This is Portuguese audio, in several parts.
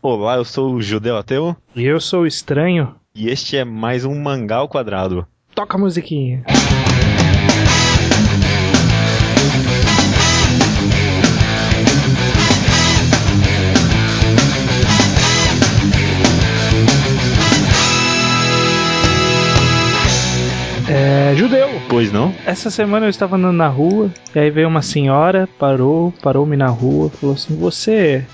Olá, eu sou o Judeu Ateu E eu sou o estranho. e este é mais um Mangá ao Quadrado. Toca a musiquinha. É, judeu. Pois não? Essa semana eu estava andando na rua e aí veio uma senhora, parou, parou-me na rua, falou assim: "Você,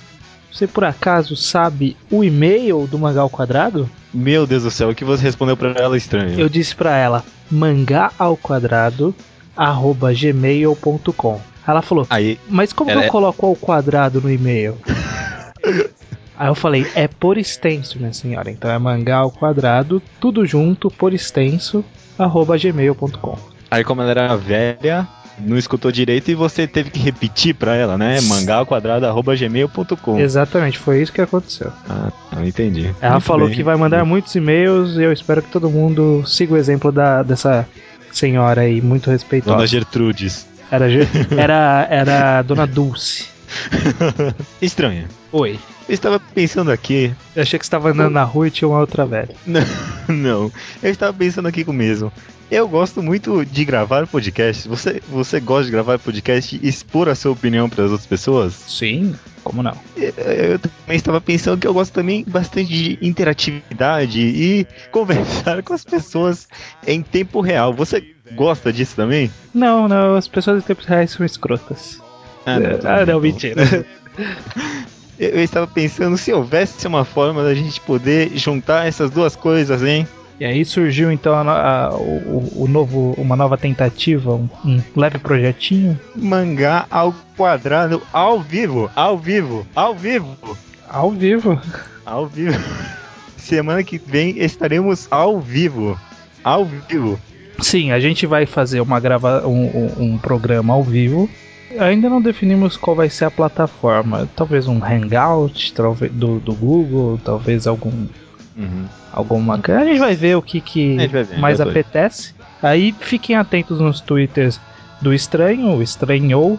você por acaso sabe o e-mail do Mangá ao Quadrado?" Meu Deus do céu, o que você respondeu pra ela estranho? Eu disse pra ela: "Mangá ao quadrado arroba gmail.com". Ela falou: Aí, "Mas como eu é- coloco ao quadrado no e-mail?" Aí eu falei, é por extenso, minha senhora. Então é mangá ao quadrado, tudo junto, por extenso, arroba gmail.com. aí como ela era velha, não escutou direito e você teve que repetir pra ela, né? Mangá ao quadrado arroba gmail.com. Exatamente, foi isso que aconteceu. Ah, não entendi. Ela Muito falou bem. que vai mandar muitos e-mails e eu espero que todo mundo siga o exemplo da, dessa senhora aí, muito Dona respeitosa. Gertrudes. Era, era, era a Dona Dulce. Estranha. Oi. Eu estava pensando aqui. Eu achei que você estava andando na rua e tinha uma outra velha. Não, não. Eu estava pensando aqui comigo mesmo. Eu gosto muito de gravar podcast. Você, você gosta de gravar podcast e expor a sua opinião para as outras pessoas? Sim, como não? Eu também estava pensando que eu gosto também bastante de interatividade e conversar com as pessoas em tempo real. Você gosta disso também? Não, não, as pessoas em tempos reais são escrotas. Ah, tô ah, não, brincando. mentira. Eu, estava pensando se houvesse uma forma da gente poder juntar essas duas coisas, hein? E aí surgiu então a a- o, o novo, uma nova tentativa, um, um leve projetinho Mangá ao quadrado, ao vivo, ao vivo, ao vivo, ao vivo. ao vivo. Semana que vem estaremos ao vivo, ao vivo. Sim, a gente vai fazer uma grava um, um- um programa ao vivo. Ainda não definimos qual vai ser a plataforma. Talvez um Hangout talvez do, do Google, talvez algum Uhum. alguma. A gente vai ver o que, que ver, mais apetece. Aí fiquem atentos nos twitters do Estranho, o Estranhou,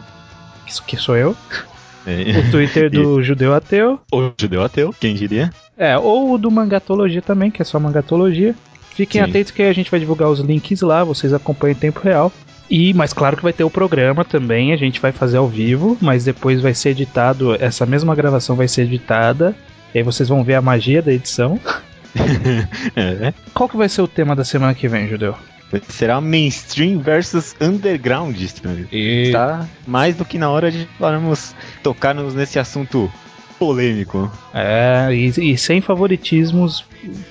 isso que sou eu. É. O Twitter do Judeu Ateu. O judeu ateu, quem diria? É, ou o do Mangatologia também, que é só Mangatologia. Fiquem Sim. atentos que a gente vai divulgar os links lá, vocês acompanham em tempo real. E, mas claro que vai ter o programa também, a gente vai fazer ao vivo, mas depois vai ser editado, essa mesma gravação vai ser editada. E aí vocês vão ver a magia da edição. É. Qual que vai ser o tema da semana que vem, Judeu? Será mainstream versus underground, estranho. Tá mais do que na hora de falarmos, tocarmos nesse assunto polêmico. É, e, e sem favoritismos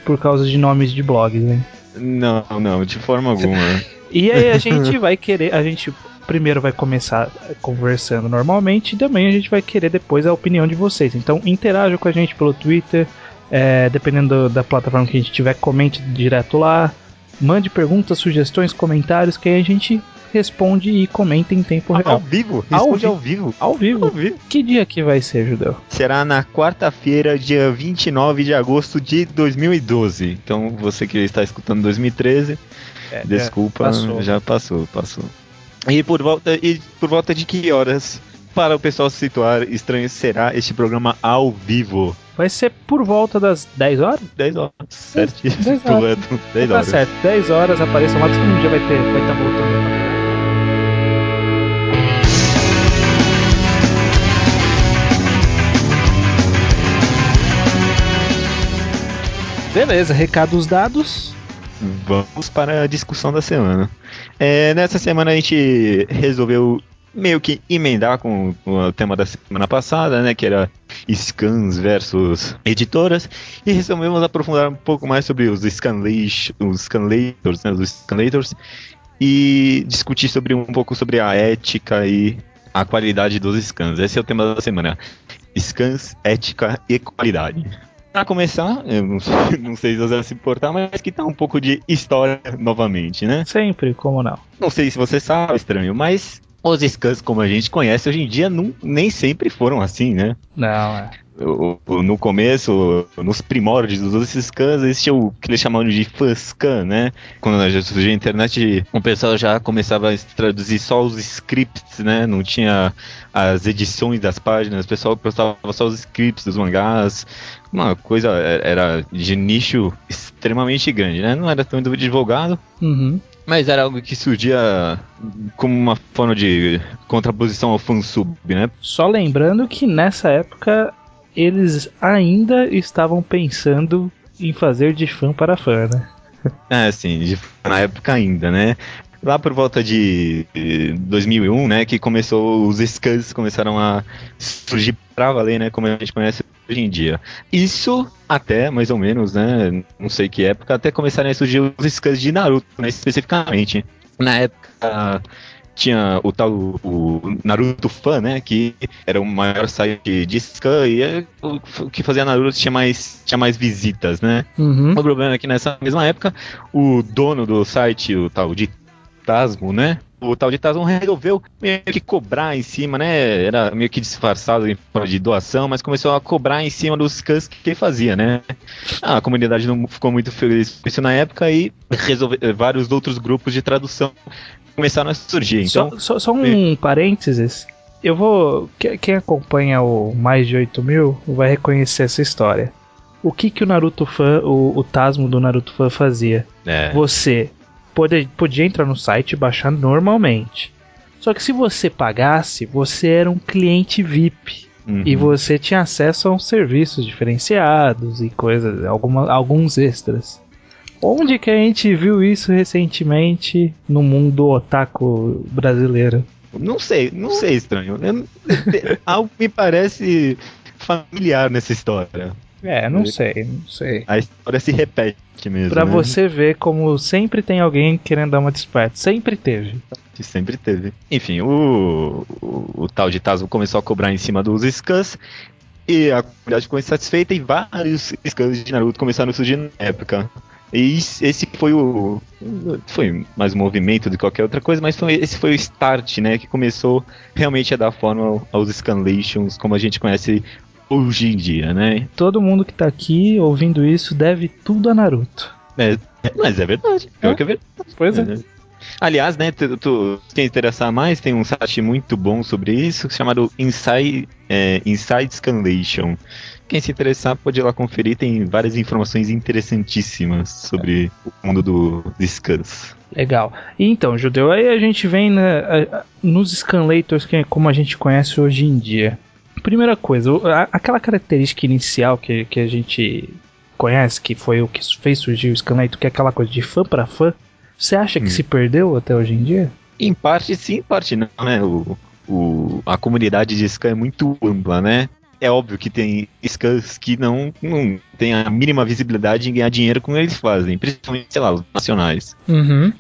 por causa de nomes de blogs, hein? Não, não, de forma alguma. E aí a gente vai querer, a gente primeiro vai começar conversando normalmente e também a gente vai querer depois a opinião de vocês. Então interajam com a gente pelo Twitter, é, dependendo do- da plataforma que a gente tiver, comente direto lá, mande perguntas, sugestões, comentários que aí a gente responde e comenta em tempo Ao real. vivo? Ao Responde vi- ao vivo. Ao Ao vivo. vivo. Que dia que vai ser, Judeu? Será na quarta-feira, dia 29 de agosto de 2012. Então, você que está escutando 2013, É, desculpa, passou. já passou, passou. E por volta e por volta de que horas? Para o pessoal se situar, estranho será este programa ao vivo. Vai ser por volta das 10 horas? 10 horas, certíssimo. 10 horas. Pulando, 10 Tá horas. certo, 10 horas apareçam lá, porque um dia vai ter, vai estar voltando. Beleza, recados dados. Vamos para a discussão da semana. É, nessa semana a gente resolveu meio que emendar com o tema da semana passada, né? Que era scans versus editoras. E resolvemos aprofundar um pouco mais sobre os, scanlation, os scanlators, né? Os. E discutir sobre um pouco sobre a ética e a qualidade dos scans. Esse é o tema da semana. Scans, ética e qualidade. Pra começar, eu não sei, não sei se você vai se importar, mas que tá um pouco de história novamente, né? Sempre, como não? Não sei se você sabe, estranho, mas os scans como a gente conhece hoje em dia não, nem sempre foram assim, né? Não, é. No começo, nos primórdios dos scans, existia o que eles chamavam de fanscan, né? Quando já surgiu a internet, o pessoal já começava a traduzir só os scripts, né? Não tinha as edições das páginas, o pessoal postava só os scripts dos mangás. Uma coisa era de nicho extremamente grande, né? Não era tão divulgado. Uhum. Mas era algo que surgia como uma forma de contraposição ao fansub, né? Só lembrando que nessa época eles ainda estavam pensando em fazer de fã para fã, né? É, sim, na época ainda, né? Lá por volta de 2001, né, que começou, os scans começaram a surgir pra valer, né, como a gente conhece hoje em dia. Isso até, mais ou menos, né, não sei que época, até começarem a surgir os scans de Naruto, né, especificamente. Na época tinha o tal o Naruto Fan, né? Que era o maior site de scan e é o que fazia Naruto tinha mais, tinha mais visitas, né? Uhum. O problema é que nessa mesma época, o dono do site, o tal de Tasmo, né? O tal de Tasmo resolveu meio que cobrar em cima, né? Era meio que disfarçado em forma de doação, mas começou a cobrar em cima dos scans que ele fazia, né? a comunidade não ficou muito feliz com isso na época e resolve, vários outros grupos de tradução começaram a surgir. Então, só, só, só um parênteses. Eu vou. Quem acompanha o mais de 8 mil vai reconhecer essa história. O que, que o Naruto fã, o, o Tasmo do Naruto fã fazia? É. Você pode, podia entrar no site e baixar normalmente. Só que se você pagasse, você era um cliente VIP. Uhum. E você tinha acesso a uns serviços diferenciados e coisas, alguma, alguns extras. Onde que a gente viu isso recentemente no mundo otaku brasileiro? Não sei, não sei, estranho. algo me parece familiar nessa história. É, não sei, não sei. A história se repete mesmo. Pra né? você ver como sempre tem alguém querendo dar uma desperta. Sempre teve. Sempre teve. Enfim, o, o, o tal de Tazo começou a cobrar em cima dos scans e a comunidade ficou insatisfeita e vários scans de Naruto começaram a surgir na época. E esse foi o. Foi mais um movimento do que qualquer outra coisa, mas foi, esse foi o start, né? Que começou realmente a dar forma aos scanlations, como a gente conhece hoje em dia, né? Todo mundo que tá aqui ouvindo isso deve tudo a Naruto. É, mas é verdade. Pior é? que é verdade. Pois é. é. Aliás, né, tu, tu, quem interessar mais, tem um site muito bom sobre isso, chamado Inside, é, Inside Scanlation. Quem se interessar pode ir lá conferir, tem várias informações interessantíssimas sobre o mundo do, do scans. Legal. E então, Judeu, aí a gente vem né, nos scanlators que, como a gente conhece hoje em dia. Primeira coisa, aquela característica inicial que, que a gente conhece, que foi o que fez surgir o scanlator, que é aquela coisa de fã para fã, você acha que hum. se perdeu até hoje em dia? Em parte sim, em parte não, né? O, o, a comunidade de Scan é muito ampla, né? É óbvio que tem scans que não, não tem a mínima visibilidade em ganhar dinheiro com o que eles fazem, principalmente, sei lá, os nacionais. Uhum.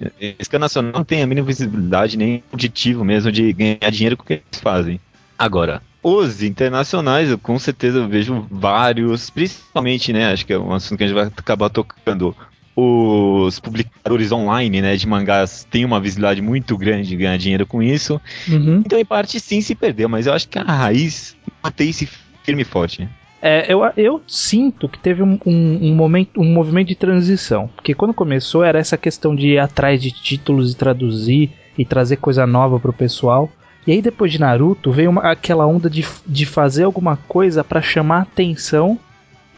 Scan nacional não tem a mínima visibilidade, nem objetivo mesmo de ganhar dinheiro com o que eles fazem. Agora, os internacionais, eu com certeza vejo vários, principalmente, né? Acho que é um assunto que a gente vai acabar tocando os publicadores online, né, de mangás têm uma visibilidade muito grande de ganhar dinheiro com isso. Uhum. Então, em parte, sim, se perdeu, mas eu acho que a raiz mantém-se firme e forte. É, eu, eu sinto que teve um, um, um, momento, um movimento de transição. Porque quando começou era essa questão de ir atrás de títulos e traduzir e trazer coisa nova pro pessoal. E aí depois de Naruto veio uma, aquela onda de, de fazer alguma coisa para chamar atenção,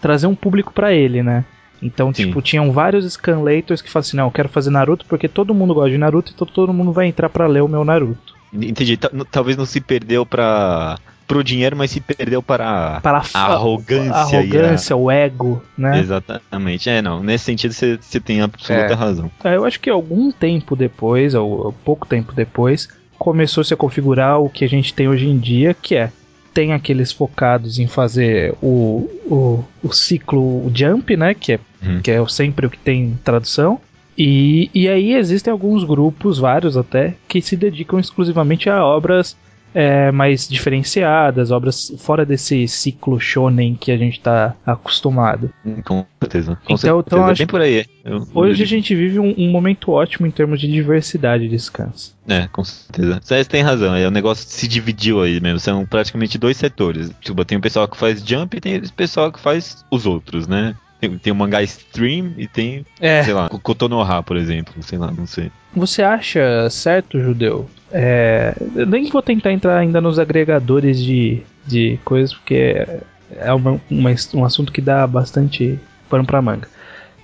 trazer um público para ele, né? Então, Sim. tipo, tinham vários scanlators que falavam assim, não, eu quero fazer Naruto porque todo mundo gosta de Naruto, então todo mundo vai entrar para ler o meu Naruto. Entendi. Talvez não se perdeu pra pro dinheiro, mas se perdeu para, para a arrogância. A arrogância, a... o ego, né? Exatamente. É, não. Nesse sentido você, tem absoluta é. razão. É, eu acho que algum tempo depois, ou pouco tempo depois, começou -se a configurar o que a gente tem hoje em dia, que é tem aqueles focados em fazer o, o, o ciclo jump, né? Que é, hum. que é sempre o que tem tradução. E, e aí existem alguns grupos, vários até, que se dedicam exclusivamente a obras é, mais diferenciadas, obras fora desse ciclo shonen que a gente tá acostumado. Com certeza. Com Então- certeza. então é acho- bem por aí. Eu- Hoje a eu- gente vive um, um momento ótimo em termos de diversidade de scans. É, com certeza. Você tem razão, é, o negócio se dividiu aí mesmo. São praticamente dois setores. Tipo, tem o pessoal que faz jump e tem o pessoal que faz os outros, né? Tem, tem o mangá stream e tem, É. sei lá, o Kotonoha, por exemplo. Sei lá, não sei. Você acha certo, judeu? É, eu nem vou tentar entrar ainda nos agregadores de, de coisas, porque é uma- uma- um assunto que dá bastante pano pra manga.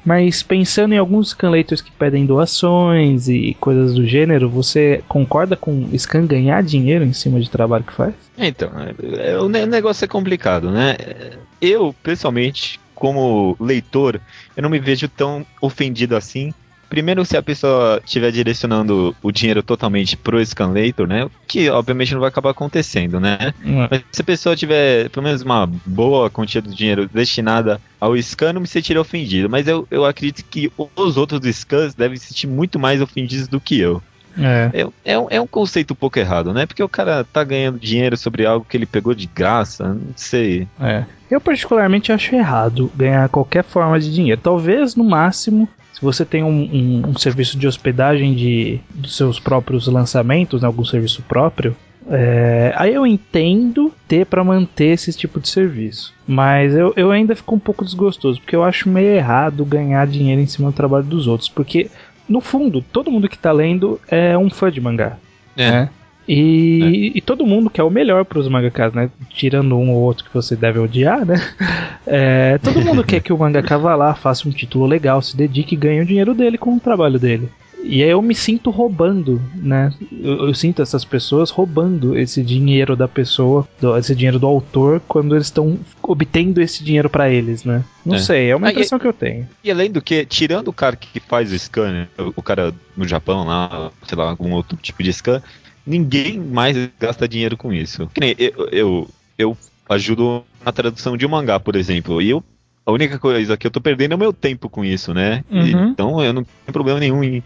Mas pensando em alguns scanlators que pedem doações e coisas do gênero, você concorda com o scan ganhar dinheiro em cima de trabalho que faz? Então, é, é, o ne- negócio é complicado, né? É, Eu, pessoalmente, como leitor, eu não me vejo tão ofendido assim. Primeiro, se a pessoa estiver direcionando o dinheiro totalmente pro Scanlator, né? Que obviamente não vai acabar acontecendo, né? Mas se a pessoa tiver pelo menos uma boa quantia de dinheiro destinada ao scan, não me sentiria ofendido. Mas eu, eu acredito que os outros scans devem se sentir muito mais ofendidos do que eu. É. É, é, um- é um conceito um pouco errado, né? Porque o cara tá ganhando dinheiro sobre algo que ele pegou de graça, não sei. É. Eu particularmente acho errado ganhar qualquer forma de dinheiro. Talvez no máximo, se você tem um, um- um serviço de hospedagem de, dos seus próprios lançamentos, né, algum serviço próprio, é, aí eu entendo ter pra manter esse tipo de serviço. Mas eu, eu ainda fico um pouco desgostoso, porque eu acho meio errado ganhar dinheiro em cima do trabalho dos outros. Porque, no fundo, todo mundo que tá lendo é um fã de mangá. É. né? E, e todo mundo quer o melhor pros mangakas, né? Tirando um ou outro que você deve odiar, né? É, todo mundo quer que o mangaka vá lá, faça um título legal, se dedique e ganhe o dinheiro dele com o trabalho dele. E aí eu me sinto roubando, né? Eu, eu sinto essas pessoas roubando esse dinheiro da pessoa, do- esse dinheiro do autor, quando eles estão obtendo esse dinheiro pra eles, né? Não É. sei, é uma Ah, e- impressão que eu tenho. E além do que, tirando o cara que faz o scan, o, o cara no Japão lá, sei lá, algum outro tipo de scan, ninguém mais gasta dinheiro com isso. Que nem eu, eu, eu ajudo na tradução de um mangá, por exemplo, e eu. A única coisa que eu tô perdendo é o meu tempo com isso, né? Uhum. então eu não tenho problema nenhum em,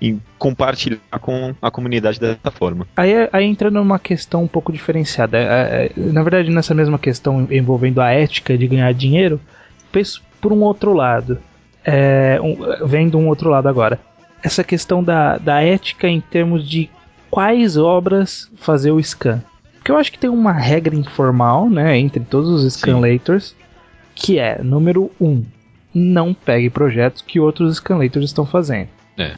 em compartilhar com a comunidade dessa forma. Aí, aí entra numa questão um pouco diferenciada. É, é, Na verdade, nessa mesma questão envolvendo a ética de ganhar dinheiro, penso por um outro lado. É, um, vendo um outro lado agora. Essa questão da, da ética em termos de quais obras fazer o scan. Porque eu acho que tem uma regra informal, né, entre todos os scanlators, que é, número um, não pegue projetos que outros scanlators estão fazendo. É.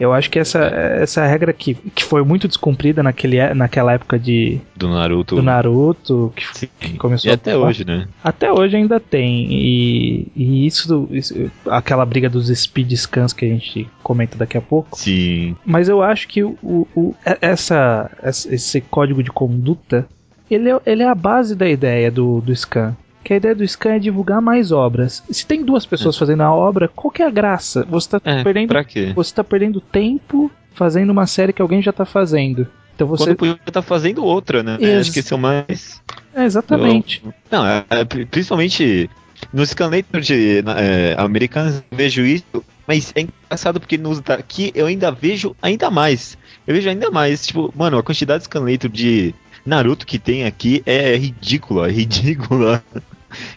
Eu acho que essa, essa regra que, que foi muito descumprida naquele, naquela época de, Do Naruto. do Naruto, que, Sim. começou E até hoje, né? Até hoje ainda tem. E, e isso, isso- Aquela briga dos speed scans que a gente comenta daqui a pouco. Sim. Mas eu acho que o, o- essa- esse código de conduta ele é, ele é a base da ideia do, do scan. Que a ideia do scan é divulgar mais obras. Se tem duas pessoas fazendo a obra, qual que é a graça? Você está É, perdendo você tá perdendo tempo fazendo uma série que alguém já tá fazendo. Então você. Quando podia estar fazendo outra, né? Ex- Acho que esse é o mais. É, exatamente. Não, é, é, pri- principalmente no Scanlator de é, americanos eu vejo isso, mas é engraçado porque nos daqui eu ainda vejo ainda mais. Eu vejo ainda mais, tipo, mano, a quantidade de Scanlator de Naruto que tem aqui é ridícula, é ridícula.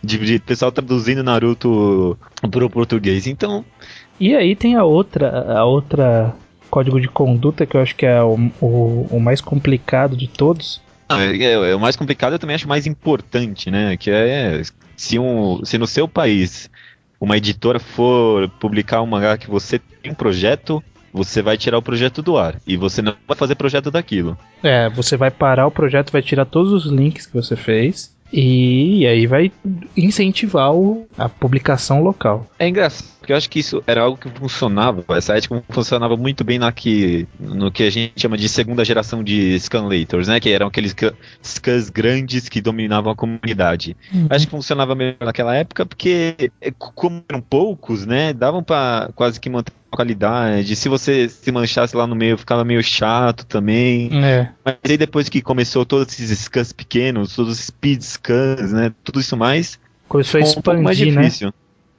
De, de pessoal traduzindo Naruto pro português. Então, E aí tem a outra, a outra código de conduta que eu acho que é o, o, o mais complicado de todos. Não, é, é- é o mais complicado, eu também acho mais importante, né? Que é se, um, se no seu país uma editora for publicar um mangá que você tem um projeto, você vai tirar o projeto do ar. E você não vai fazer projeto daquilo. É, você vai parar o projeto, vai tirar todos os links que você fez. E, aí vai incentivar o- a publicação local. É engraçado, porque eu acho que isso era algo que funcionava, essa ética funcionava muito bem na que, no que a gente chama de segunda geração de scanlators, né? Que eram aqueles scan- scans grandes que dominavam a comunidade. Acho que funcionava melhor naquela época porque, é, como eram poucos, né, davam pra quase que manter qualidade. Se você se manchasse lá no meio, ficava meio chato também. É. Mas aí depois que começou todos esses scans pequenos, todos os speed scans, né, tudo isso mais, Começou a ficou um pouco mais expandir, né? difícil.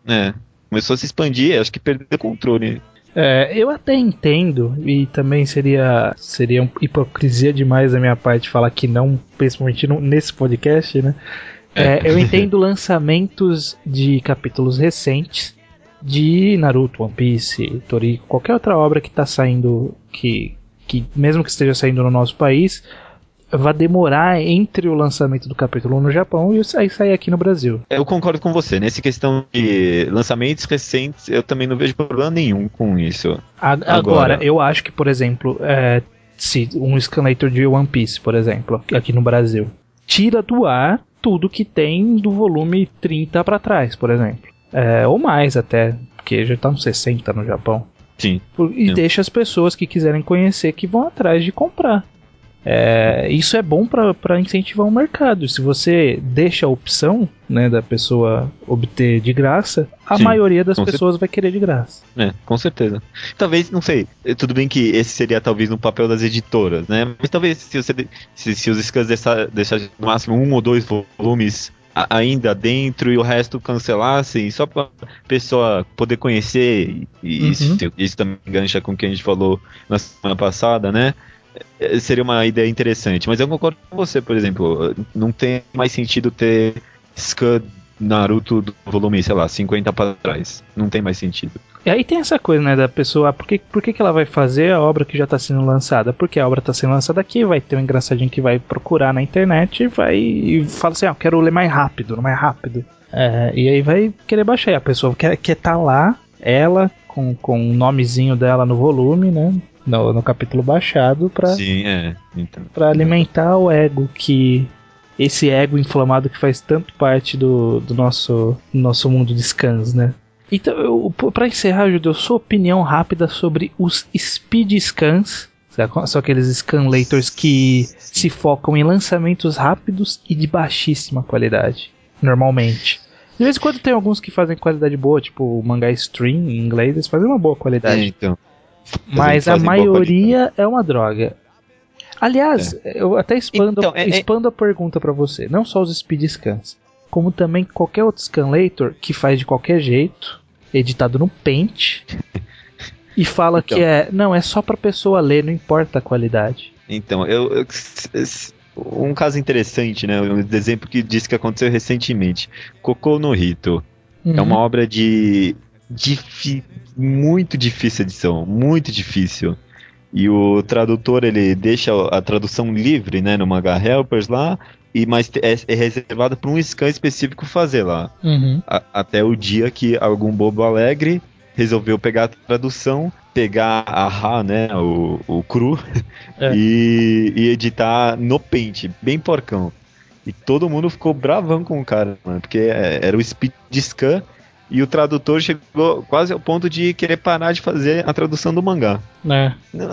É, começou a se expandir, acho que perdeu o controle. É, eu até entendo, e também seria, seria hipocrisia demais da minha parte falar que não, principalmente nesse podcast, né? É, eu entendo lançamentos de capítulos recentes de Naruto, One Piece, Toriko, qualquer outra obra que está saindo, que, que mesmo que esteja saindo no nosso país, vai demorar entre o lançamento do capítulo 1 no Japão e aí sair aqui no Brasil. Eu concordo com você. Nessa questão de lançamentos recentes, eu também não vejo problema nenhum com isso. Agora, Agora eu acho que, por exemplo, é, se um scanlator de One Piece, por exemplo, aqui no Brasil, tira do ar tudo que tem do volume 30 para trás, por exemplo. É, ou mais até, porque já tá nos 60 no Japão. Sim. E deixa as pessoas que quiserem conhecer que vão atrás de comprar. É, isso é bom para incentivar o mercado. Se você deixa a opção né, da pessoa obter de graça, a Sim, maioria das pessoas vai querer de graça. É, com certeza. Talvez, não sei, tudo bem que esse seria talvez no papel das editoras, né? Mas talvez se, você, se, se os scans deixar no máximo um ou dois volumes ainda dentro e o resto cancelassem, só para pessoa poder conhecer, e uhum. isso, isso também engancha com o que a gente falou na semana passada, né? É, seria uma ideia interessante. Mas eu concordo com você, por exemplo, não tem mais sentido ter Scud Naruto do volume, sei lá, 50 para trás. Não tem mais sentido. E aí tem essa coisa, né, da pessoa, por que, por que, que ela vai fazer a obra que já está sendo lançada? Porque a obra está sendo lançada aqui, vai ter um engraçadinho que vai procurar na internet e vai e fala assim, ah, eu quero ler mais rápido, mais rápido. É, e aí vai querer baixar. E a pessoa quer quer tá lá, ela, com, com o nomezinho dela no volume, né? no, no capítulo baixado para é. então, pra alimentar o ego que esse ego inflamado que faz tanto parte do, do nosso, nosso mundo de scans, né? Então, para encerrar, Judeu, sua opinião rápida sobre os speed scans. São aqueles scanlators que se focam em lançamentos rápidos e de baixíssima qualidade, normalmente. De vez em quando tem alguns que fazem qualidade boa, tipo o Manga Stream em inglês, eles fazem uma boa qualidade. É, então. Mas a maioria é uma droga. Aliás, é. eu até expando, então, é, é- expando a pergunta para você. Não só os speed scans, como também qualquer outro scanlator que faz de qualquer jeito, editado no Paint, e fala então. que é, não, é só pra pessoa ler, não importa a qualidade. Então, eu, eu um caso interessante, né? Um exemplo que disse que aconteceu recentemente. Cocô no Rito. Uhum. É uma obra de Difi muito difícil edição, muito difícil. E o tradutor ele deixa a tradução livre, né, no Manga Helpers lá, e mas é, é reservado para um scan específico fazer lá. Uhum. A, até o dia que algum bobo alegre resolveu pegar a tradução, pegar a Ra, né, o, o cru, é. e, e, editar no Paint, bem porcão. E todo mundo ficou bravão com o cara, mano, porque é, era o speed scan e o tradutor chegou quase ao ponto de querer parar de fazer a tradução do mangá.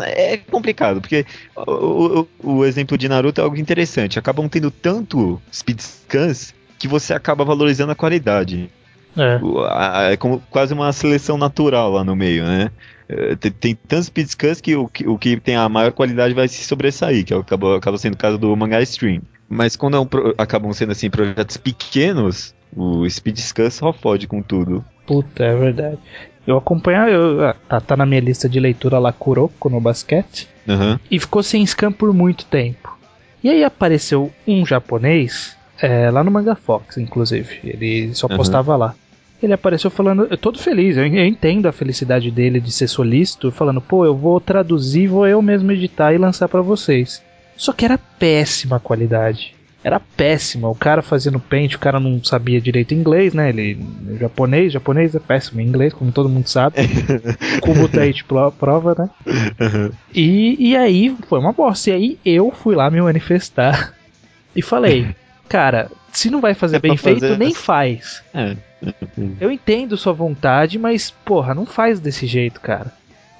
É, é complicado, porque o, o, o exemplo de Naruto é algo interessante. Acabam tendo tanto speed scans que você acaba valorizando a qualidade. É. É como quase uma seleção natural lá no meio, né? É, tem, tem tantos speed scans que o, que o que tem a maior qualidade vai se sobressair, que acaba, acaba sendo o caso do mangá stream. Mas quando é um, acabam sendo assim projetos pequenos, o Speed Scan só fode com tudo. Puta, é verdade. Eu acompanho, eu, ah, tá, tá na minha lista de leitura lá Kuroko no basquete. Uhum. E ficou sem scan por muito tempo. E aí apareceu um japonês, é, lá no Manga Fox, inclusive. Ele só postava uhum. lá. Ele apareceu falando, todo feliz, eu, eu entendo a felicidade dele de ser solícito, falando, pô, eu vou traduzir, vou eu mesmo editar e lançar para vocês. Só que era péssima a qualidade era péssima. O cara fazendo paint, o cara não sabia direito inglês, né? Ele japonês, japonês é péssimo em inglês, como todo mundo sabe. Cubo Tate prova, né? Uhum. E, e aí foi uma bosta. E aí eu fui lá me manifestar e falei, cara, se não vai fazer é bem feito, fazer... nem faz. É. Eu entendo sua vontade, mas porra, não faz desse jeito, cara.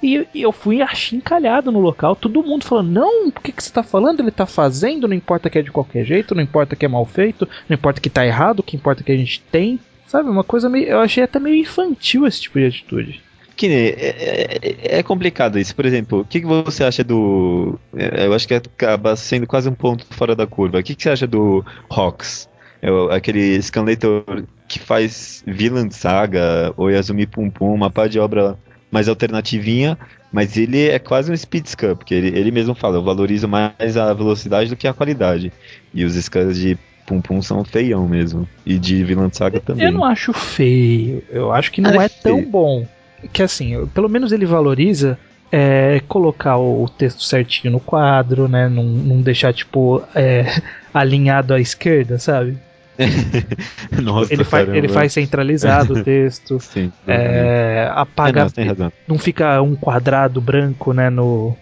E, e eu fui achincalhado no local, todo mundo falando: não, por que, que você tá falando? Ele tá fazendo, não importa que é de qualquer jeito, não importa que é mal feito, não importa que tá errado, o que importa que a gente tem. Sabe, uma coisa meio. Eu achei até meio infantil esse tipo de atitude. Que é, é, é, complicado isso. Por exemplo, o que, que você acha do. É, eu acho que acaba sendo quase um ponto fora da curva. O que, que você acha do Hawks? É aquele scanlator que faz Villain Saga, Oyazumi Pum Pum, uma pá de obra mais alternativinha, mas ele é quase um speed scan, porque ele, ele mesmo fala, eu valorizo mais a velocidade do que a qualidade. E os scans de Pum Pum são feião mesmo. E de Vinland Saga também. Eu não acho feio, eu acho que não é é tão bom. Que assim, pelo menos ele valoriza é, colocar o texto certinho no quadro, né? Não, não deixar, tipo, é, alinhado à esquerda, sabe? Nossa, Ele, faz, ele faz centralizado o texto. Sim. É, É, apaga. não, tem razão. não fica um quadrado branco, né, no...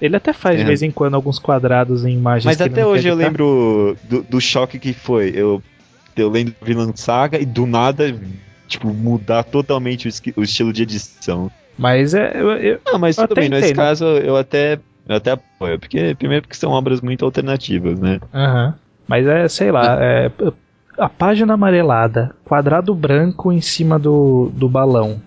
Ele até faz de É. vez em quando alguns quadrados em imagens Mas até não hoje eu lembro do, do choque que foi. Eu, eu lendo Vinland Saga e do nada, tipo, mudar totalmente o, esqui- o estilo de edição. Mas é, eu, eu- Ah, mas Eu tudo bem, nesse entendo. caso eu até, eu até apoio. Porque, primeiro porque são obras muito alternativas, né? Aham. Mas é, sei lá, é, a página amarelada, quadrado branco em cima do, do balão,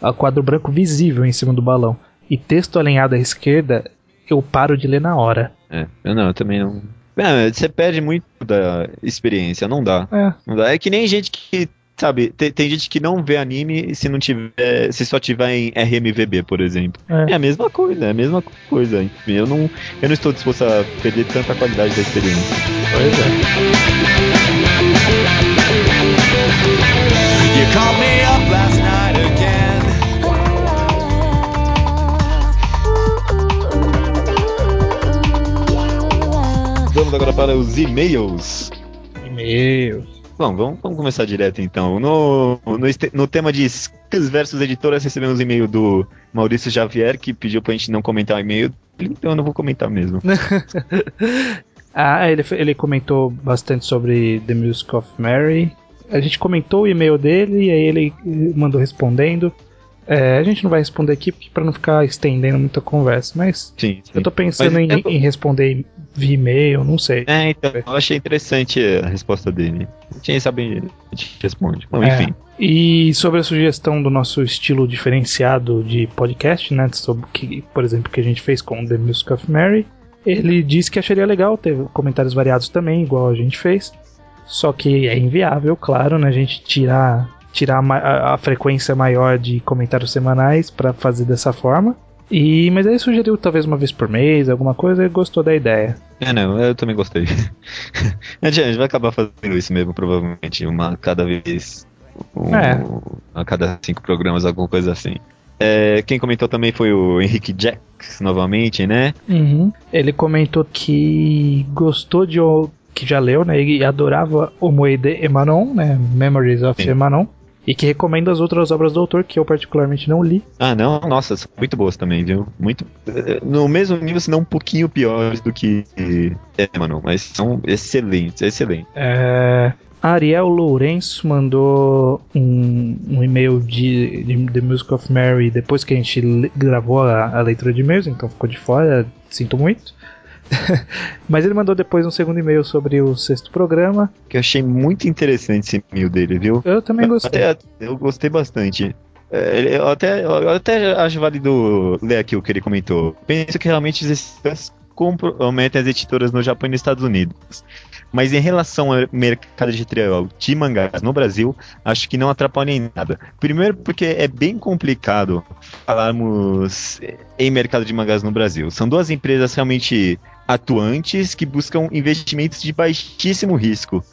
a quadro branco visível em cima do balão e texto alinhado à esquerda, eu paro de ler na hora. É, eu não, eu também não. É, você perde muito da experiência, não dá. É, Não dá. É que nem gente que, sabe, tem, tem gente que não vê anime se não tiver. Se só tiver em RMVB, por exemplo. É. É, a mesma coisa, é a mesma coisa. Enfim, eu não, eu não estou disposto a perder tanta qualidade da experiência. pois é. Vamos agora para os e-mails. E-mail. Bom, vamos, vamos começar direto então. No, no, no tema de skills versus editoras, recebemos um e-mail do Maurício Xavier, que pediu pra gente não comentar o e-mail, então eu não vou comentar mesmo. Ah, ele, ele comentou bastante sobre The Music of Mary. A gente comentou o e-mail dele e aí ele mandou respondendo. É, a gente não vai responder aqui para não ficar estendendo muita conversa, mas Sim, sim. eu tô pensando em, eu tô- em responder via e-mail, não sei. É, então, eu achei interessante a resposta dele. Quem sabe a gente responde. Bom, É. enfim. E sobre a sugestão do nosso estilo diferenciado de podcast, né? Sobre que, por exemplo, que a gente fez com The Music of Mary, ele disse que acharia legal ter comentários variados também, igual a gente fez. Só que é inviável, claro, né? A gente tirar, tirar a a, frequência maior de comentários semanais para fazer dessa forma. E, mas ele sugeriu talvez uma vez por mês, alguma coisa, e gostou da ideia. É, não, eu também gostei. a gente vai acabar fazendo isso mesmo, provavelmente, uma cada vez. Um, É. A cada cinco programas, alguma coisa assim. É, quem comentou também foi o Henrique Jacks, novamente, né? Ele comentou que gostou de. Que já leu, né? E adorava o Moede Emanon, né? Memories of Sim. Emanon. E que recomenda as outras obras do autor, que eu particularmente não li. Ah, não, nossa, são muito boas também, viu? Muito. No mesmo nível, se não um pouquinho piores do que. Mano, mas são excelentes, excelentes. É, Ariel Lourenço mandou um, um e-mail de, de The Music of Mary depois que a gente gravou a, a leitura de e-mails, então ficou de fora, sinto muito. Mas ele mandou depois um segundo e-mail sobre o sexto programa. Que eu achei muito interessante esse e-mail dele, viu? Eu também gostei. Até- eu gostei bastante. É, Eu até, eu até acho válido ler aqui o que ele comentou. Penso que realmente fãs comprometem as editoras no Japão e nos Estados Unidos. Mas em relação ao mercado editorial de mangás no Brasil, acho que não atrapalha em nada. Primeiro porque é bem complicado falarmos em mercado de mangás no Brasil. São duas empresas realmente atuantes que buscam investimentos de baixíssimo risco.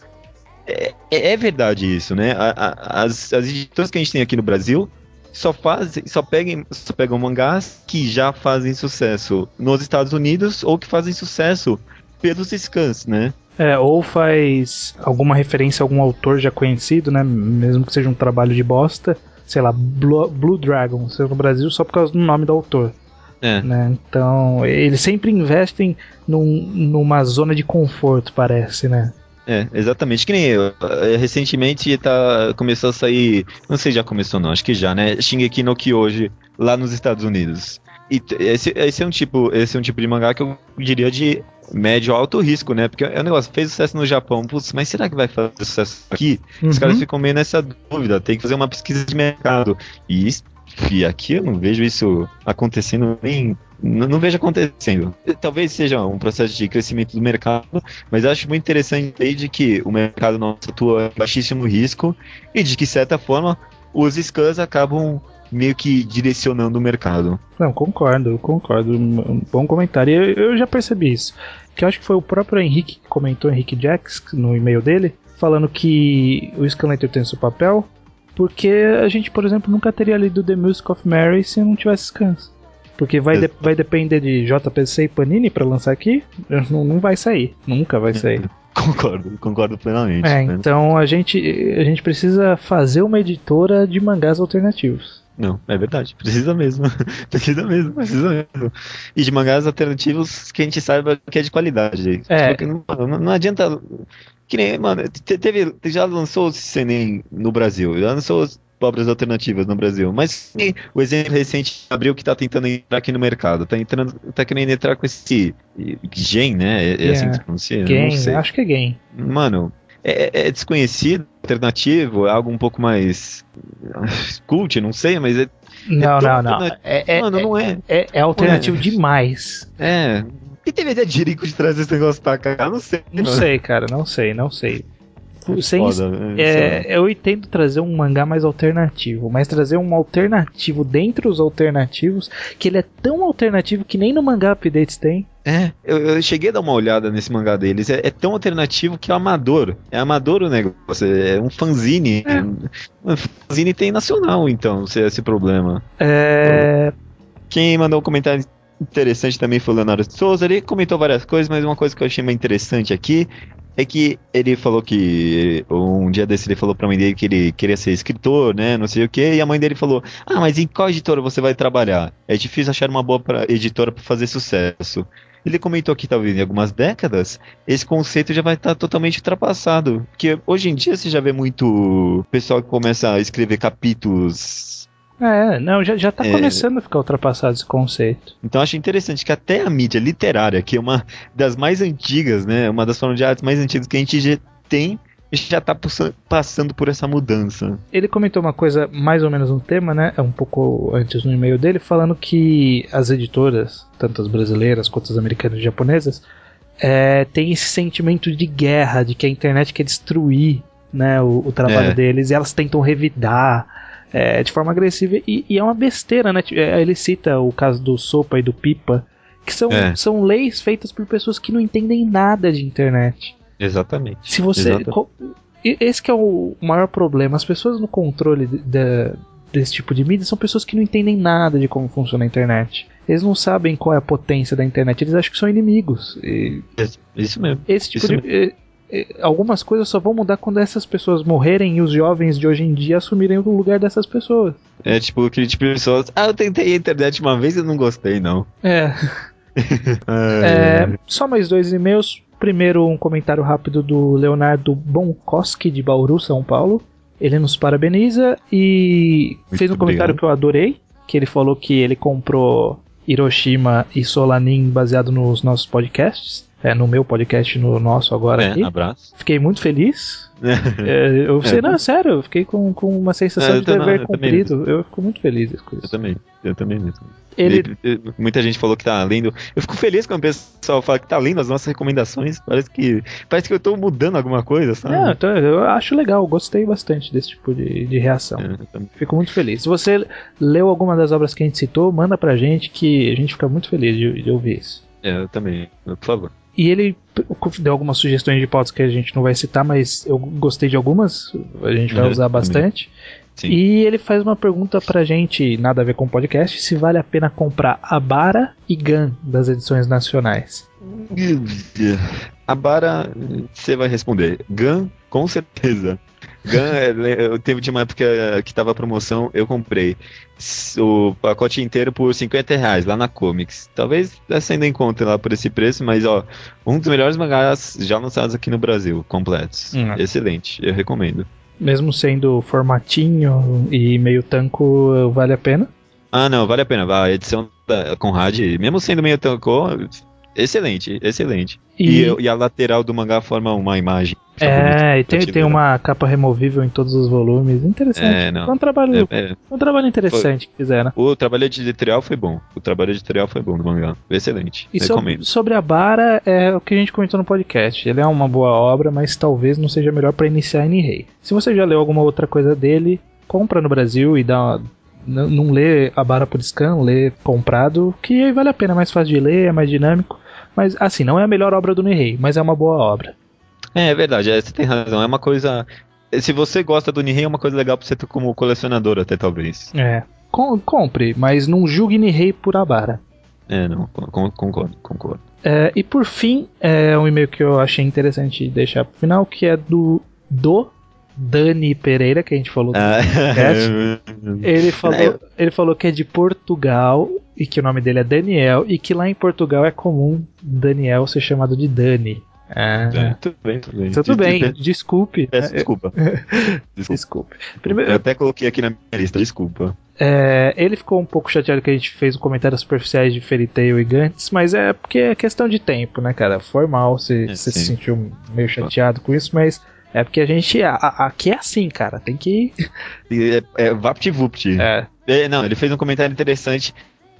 É, é verdade isso, né? A- a- as, as editoras que a gente tem aqui no Brasil só fazem, só pegam, só pegam mangás que já fazem sucesso nos Estados Unidos ou que fazem sucesso pelos scans, né? É, ou faz alguma referência a algum autor já conhecido, né? Mesmo que seja um trabalho de bosta. Sei lá, Blue, Blue Dragon, saiu no Brasil só por causa do nome do autor. É. Né? Então, eles sempre investem num- numa zona de conforto, parece, né? É, exatamente. Que nem eu. eh, Recentemente tá, começou a sair. Não sei se já começou, não. Acho que já, né? Shingeki no Kyoji, lá nos Estados Unidos. E esse, esse é um tipo, esse é um tipo de mangá que eu diria de médio alto risco, né? Porque é um negócio, fez sucesso no Japão, putz, mas será que vai fazer sucesso aqui? Os Uhum. caras ficam meio nessa dúvida, tem que fazer uma pesquisa de mercado. E, e aqui eu não vejo isso acontecendo nem. Não, não vejo acontecendo. Talvez seja um processo de crescimento do mercado, mas acho muito interessante aí de que o mercado nosso atua baixíssimo risco e de que, de certa forma, os scans acabam meio que direcionando o mercado. Não, concordo, concordo. Um bom comentário. Eu, eu já percebi isso. Que acho que foi o próprio Henrique que comentou, Henrique Jacks, no e-mail dele, falando que o Scanlator tem seu papel, porque a gente, por exemplo, nunca teria lido The Music of Mary se não tivesse scans. Porque vai, de- vai depender de JPC e Panini pra lançar aqui, não, não vai sair, nunca vai sair. Concordo, concordo plenamente. É, né? então a gente, a gente precisa fazer uma editora de mangás alternativos. Não, é verdade. Precisa mesmo. precisa mesmo, precisa mesmo. E de mangás alternativos que a gente saiba que é de qualidade. É. Não- não adianta. Que nem, mano, te- teve, já lançou o Senem no Brasil, já lançou as obras alternativas no Brasil. Mas nem o exemplo recente abriu que tá tentando entrar aqui no mercado. Tá entrando, tá querendo entrar com esse gen, né? É, é assim que se pronuncia? Eu Game, não sei. acho que é game. Mano, é, é desconhecido, alternativo, é algo um pouco mais cult, não sei, mas é, Não, tão não, não. É, é, mano, não é. é, é alternativo é. demais. É. E teve de Jerico de trazer esse negócio pra cá? Não sei. Não mano. sei, cara, não sei, não sei. Sem, Foda, né? é, eu entendo trazer um mangá mais alternativo, mas trazer um alternativo dentre os alternativos, que ele é tão alternativo que nem no mangá updates tem. É, eu, eu cheguei a dar uma olhada nesse mangá deles. É, é tão alternativo que é amador. É amador o negócio. É um fanzine. É. Um fanzine tem nacional, então, se é esse problema. É, Quem mandou um comentário interessante também foi o Leonardo Souza. Ele comentou várias coisas, mas uma coisa que eu achei mais interessante aqui é que ele falou que um dia desse ele falou pra mãe dele que ele queria ser escritor, né? Não sei o que, e a mãe dele falou: Ah, mas em qual editora você vai trabalhar? É difícil achar uma boa pra- editora pra fazer sucesso. Ele comentou que talvez em algumas décadas esse conceito já vai estar totalmente ultrapassado. Porque hoje em dia você já vê muito pessoal que começa a escrever capítulos é, não, já, já tá É. começando a ficar ultrapassado esse conceito. Então acho interessante que até a mídia literária, que é uma das mais antigas, né, uma das formas de artes mais antigas que a gente já tem, já tá possan- passando por essa mudança. Ele comentou uma coisa mais ou menos no tema, né? Um pouco antes no e-mail dele, falando que as editoras, tanto as brasileiras quanto as americanas e japonesas, é, têm esse sentimento de guerra, de que a internet quer destruir né, o, o trabalho É. deles, e elas tentam revidar é, de forma agressiva, e, e é uma besteira, né? É, Ele cita o caso do Sopa e do Pipa, que são, É. são leis feitas por pessoas que não entendem nada de internet. Exatamente. Se você. Exato. co- e- Esse que é o maior problema. As pessoas no controle da- desse tipo de mídia são pessoas que não entendem nada de como funciona a internet. Eles não sabem qual é a potência da internet, eles acham que são inimigos. E Isso mesmo. esse tipo de. e- algumas coisas só vão mudar quando essas pessoas morrerem e os jovens de hoje em dia assumirem o lugar dessas pessoas. É tipo aquele tipo de pessoas. Ah, eu tentei a internet uma vez e não gostei, não. É. É, só mais dois e-mails. Primeiro, um comentário rápido do Leonardo Bonkoski, de Bauru, São Paulo. Ele nos parabeniza e Muito fez um comentário obrigado. que eu adorei. Que ele falou que ele comprou Hiroshima e Solanin baseado nos nossos podcasts. É, no meu podcast, no nosso agora é, aqui. abraço. Fiquei muito feliz. É, eu sei, É. não, sério, eu fiquei com, com uma sensação É, eu de não, dever eu também cumprido. Eu fico muito feliz com Eu isso. também, eu também mesmo. Ele, Muita gente falou que tá lendo. Eu fico feliz quando o pessoal fala que tá lendo as nossas recomendações. Parece que parece que eu tô mudando alguma coisa, sabe? Não, então, eu acho legal, gostei bastante desse tipo de, de reação. É, eu. Fico muito feliz. Se você leu alguma das obras que a gente citou, manda pra gente que a gente fica muito feliz de, de ouvir isso. É, eu também, por favor. E ele deu algumas sugestões de pautas que a gente não vai citar, mas eu gostei de algumas, a gente vai Uhum, usar bastante. Sim. E ele faz uma pergunta pra gente, nada a ver com o podcast, se vale a pena comprar Abara e Gun das edições nacionais. A Bara, você vai responder. Gun, com certeza. Gun, é, eu teve de uma época que tava promoção, eu comprei o pacote inteiro por 50 reais lá na Comics. Talvez essa ainda encontre lá por esse preço, mas ó, um dos melhores mangás já lançados aqui no Brasil, completos. Hum. Excelente, eu recomendo. Mesmo sendo formatinho e meio tanco, vale a pena. Ah, não, vale a pena. A edição da Conrad, mesmo sendo meio tancô, excelente, excelente. E- E, e a lateral do mangá forma uma imagem. É, e tem, Pra te tem ver. uma capa removível em todos os volumes. Interessante. É, não. Foi um trabalho, É, é. um trabalho interessante que fizeram. O trabalho editorial foi bom. O trabalho editorial foi bom do mangá. Excelente. E Recomendo. sobre a Bara, é o que a gente comentou no podcast. Ele é uma boa obra, mas talvez não seja melhor pra iniciar em Rei. Se você já leu alguma outra coisa dele, compra no Brasil e dá uma, N- não lê a Bara por scan, lê comprado, que aí vale a pena, é mais fácil de ler, é mais dinâmico. Mas assim, não é a melhor obra do Nihei, mas é uma boa obra. É, é verdade, é, você tem razão. É uma coisa. Se você gosta do Nihei, é uma coisa legal pra você ter como colecionador, até talvez. É. Com- compre, mas não julgue Nihei por Abara. É, não, con- concordo, concordo. É, e por fim, é um e-mail que eu achei interessante deixar pro final, que é do do Dani Pereira, que a gente falou. Ah, Ele falou, ele falou que é de Portugal e que o nome dele é Daniel e que lá em Portugal é comum Daniel ser chamado de Dani. É, tudo bem, tudo bem. Tudo bem, Peço- desculpe. Peço É, desculpa. Desculpa. Desculpe. Eu Primeiro, até coloquei aqui na minha lista, desculpa. é, ele ficou um pouco chateado que a gente fez um comentários superficiais de Fairy Tail e Gantz, mas é porque é questão de tempo, né, cara? Foi mal, você É, você se sentiu meio chateado com isso, mas é porque a gente. a- a- aqui é assim, cara. Tem que. É, é VaptVupt. É, É, não, ele fez um comentário interessante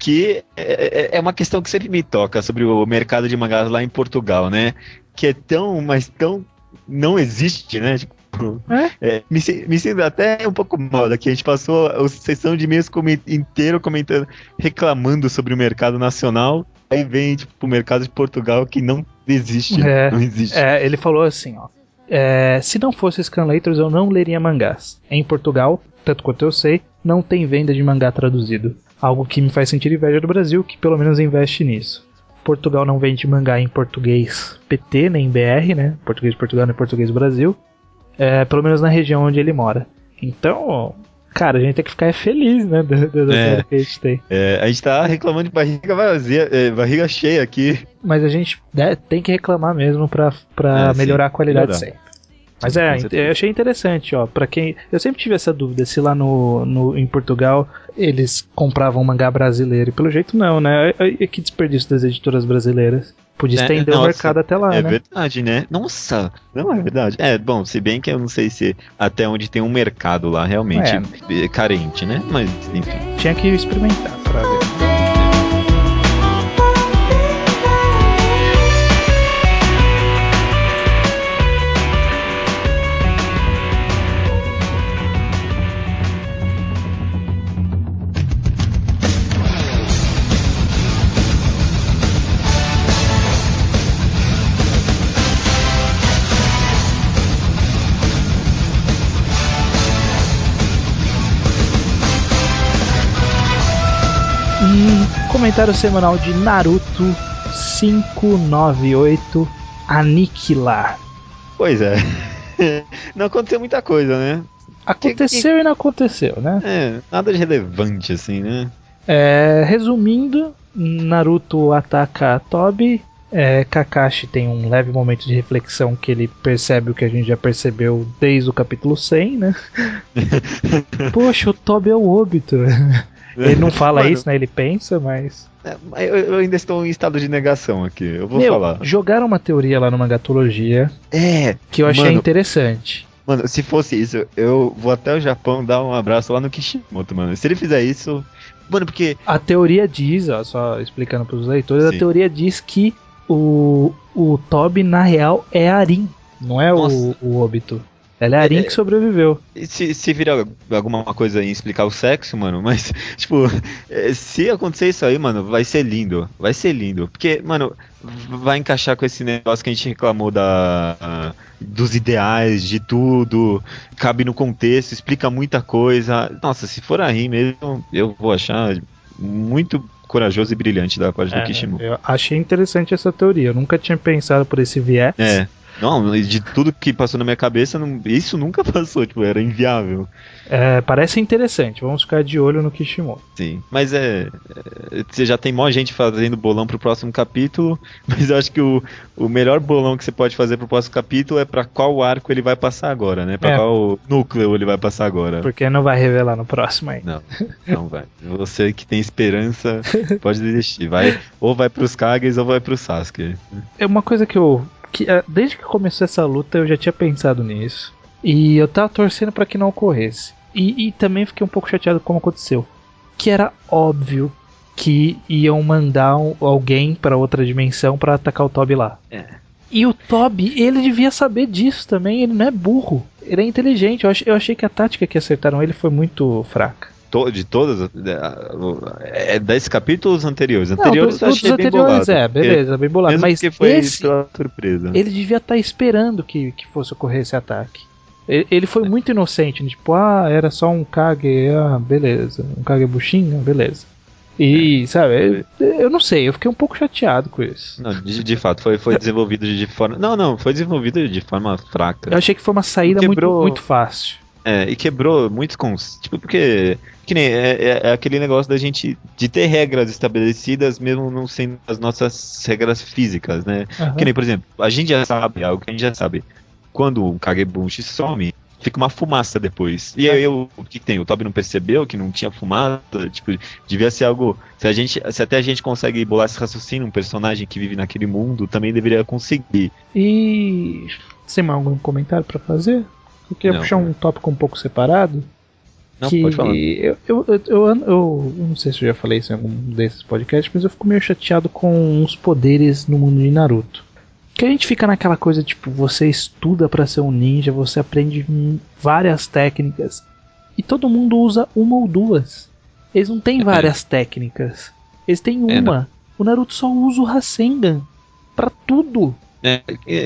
que é, é- é uma questão que sempre me toca sobre o mercado de mangás lá em Portugal, né? Que é tão, mas tão. não existe, né? Tipo, é, me, se- me sinto até um pouco mal daqui. A gente passou a sessão de e-mails comen- inteiro comentando, reclamando sobre o mercado nacional. Aí vem, tipo, o mercado de Portugal que não existe. É, não existe. É, ele falou assim, ó. é, se não fosse Scanlators, eu não leria mangás. Em Portugal, tanto quanto eu sei, não tem venda de mangá traduzido. Algo que me faz sentir inveja do Brasil, que pelo menos investe nisso. Portugal não vende mangá em português PT, nem BR, né? Português de Portugal nem português do Brasil. É, pelo menos na região onde ele mora. Então, cara, a gente tem que ficar feliz, né? Da, da, da É. que a gente tem. É, a gente tá reclamando de barriga vazia, é, barriga cheia aqui. Mas a gente né, tem que reclamar mesmo pra, pra É, sim, melhorar a qualidade melhorar. sempre. Mas é, eu achei interessante, ó, para quem, eu sempre tive essa dúvida se lá no, no em Portugal eles compravam mangá brasileiro e pelo jeito não, né? É, é que desperdício das editoras brasileiras. Podia É, estender o nossa, mercado até lá, é né? verdade, né? Nossa, não é verdade. É, bom, se bem que eu não sei se até onde tem um mercado lá realmente é carente, né? Mas, enfim. Tinha que experimentar pra ver. Comentário semanal de Naruto 598 Aniquilar. Pois é. não aconteceu muita coisa, né? Aconteceu e não aconteceu, né? É, nada de relevante, assim, né? É, resumindo, Naruto ataca a Tobi. É, Kakashi tem um leve momento de reflexão que ele percebe o que a gente já percebeu desde o capítulo 100, né? Poxa, o Tobi é o Obito. Ele não fala Mano, isso, né? Ele pensa, mas. é, Eu, eu ainda estou em estado de negação aqui, eu vou Meu, falar. jogaram uma teoria lá no Mangatologia É, que eu achei Mano. interessante. mano, se fosse isso, eu vou até o Japão dar um abraço lá no Kishimoto, mano. Se ele fizer isso. Mano, porque. A teoria diz, ó, só explicando para os leitores, a Sim. teoria diz que o, o Toby, na real, é Arin, não é o, o Obito. Ela é Arin É, que sobreviveu. Se, se virar alguma coisa em explicar o sexo, mano, mas, tipo, eh, se acontecer isso aí, mano, vai ser lindo. Vai ser lindo. Porque, mano, vai encaixar com esse negócio que a gente reclamou da. dos ideais, de tudo. Cabe no contexto, explica muita coisa. Nossa, se for aí mesmo, eu vou achar muito corajoso e brilhante da parte do É, Kishimoto. eu achei interessante essa teoria. Eu nunca tinha pensado por esse viés. É. Não, de tudo que passou na minha cabeça, não- isso nunca passou, tipo, era inviável. É, parece interessante. Vamos ficar de olho no Kishimoto. Sim, mas é, é, Você já tem mó gente fazendo bolão pro próximo capítulo, mas eu acho que o, o melhor bolão que você pode fazer pro próximo capítulo é pra qual arco ele vai passar agora, né? Pra É. qual núcleo ele vai passar agora. Porque não vai revelar no próximo aí. Não, não vai. Você que tem esperança, pode desistir. Vai, ou vai pros Kages ou vai pro Sasuke. É uma coisa que eu. Que, é, desde que começou essa luta eu já tinha pensado nisso. E eu tava torcendo pra que não ocorresse. E, e também fiquei um pouco chateado com como aconteceu. Que era óbvio que iam mandar um- alguém pra outra dimensão pra atacar o Toby lá. É. E o Toby, ele devia saber disso também, ele não é burro. Ele é inteligente. Eu achei, eu achei que a tática que acertaram ele foi muito fraca. To, de todas. É, é 10 capítulos anteriores. Não, Anteriores dos, eu achei dos bem anteriores, bolado. é, beleza, bem bolado. Mesmo Mas que foi esse, surpresa. ele devia estar esperando que, que fosse ocorrer esse ataque. Ele, ele foi muito inocente, né? tipo, ah, era só um Kage, ah, beleza. Um Kagebushin, ah, beleza. E, sabe, eu, eu não sei, eu fiquei um pouco chateado com isso. Não, de, de fato, foi, foi desenvolvido de forma. Não, não, foi desenvolvido de forma fraca. Eu achei que foi uma saída muito, Quebrou- muito fácil. É, e quebrou muitos cons. Tipo, porque. Que nem, é, é- é aquele negócio da gente. de ter regras estabelecidas, mesmo não sendo as nossas regras físicas, né? Aham. Que nem, por exemplo, a gente já sabe, algo que a gente já sabe. Quando um Kagebushi some, fica uma fumaça depois. E aí eu, o que, que tem? O Toby não percebeu que não tinha fumaça? Tipo, devia ser algo. Se, a gente, se até a gente consegue bolar esse raciocínio, um personagem que vive naquele mundo também deveria conseguir. E. Você tem mais algum comentário pra fazer? Eu queria Não. puxar um tópico um pouco separado. Não, que pode falar. Eu, eu, eu, eu, eu- não sei se eu já falei isso em algum desses podcasts, mas eu fico meio chateado com os poderes no mundo de Naruto. Que a gente fica naquela coisa tipo, você estuda pra ser um ninja, você aprende várias técnicas e todo mundo usa uma ou duas. Eles não têm várias técnicas. Eles têm É, uma. O Naruto só usa o Rasengan pra tudo. É,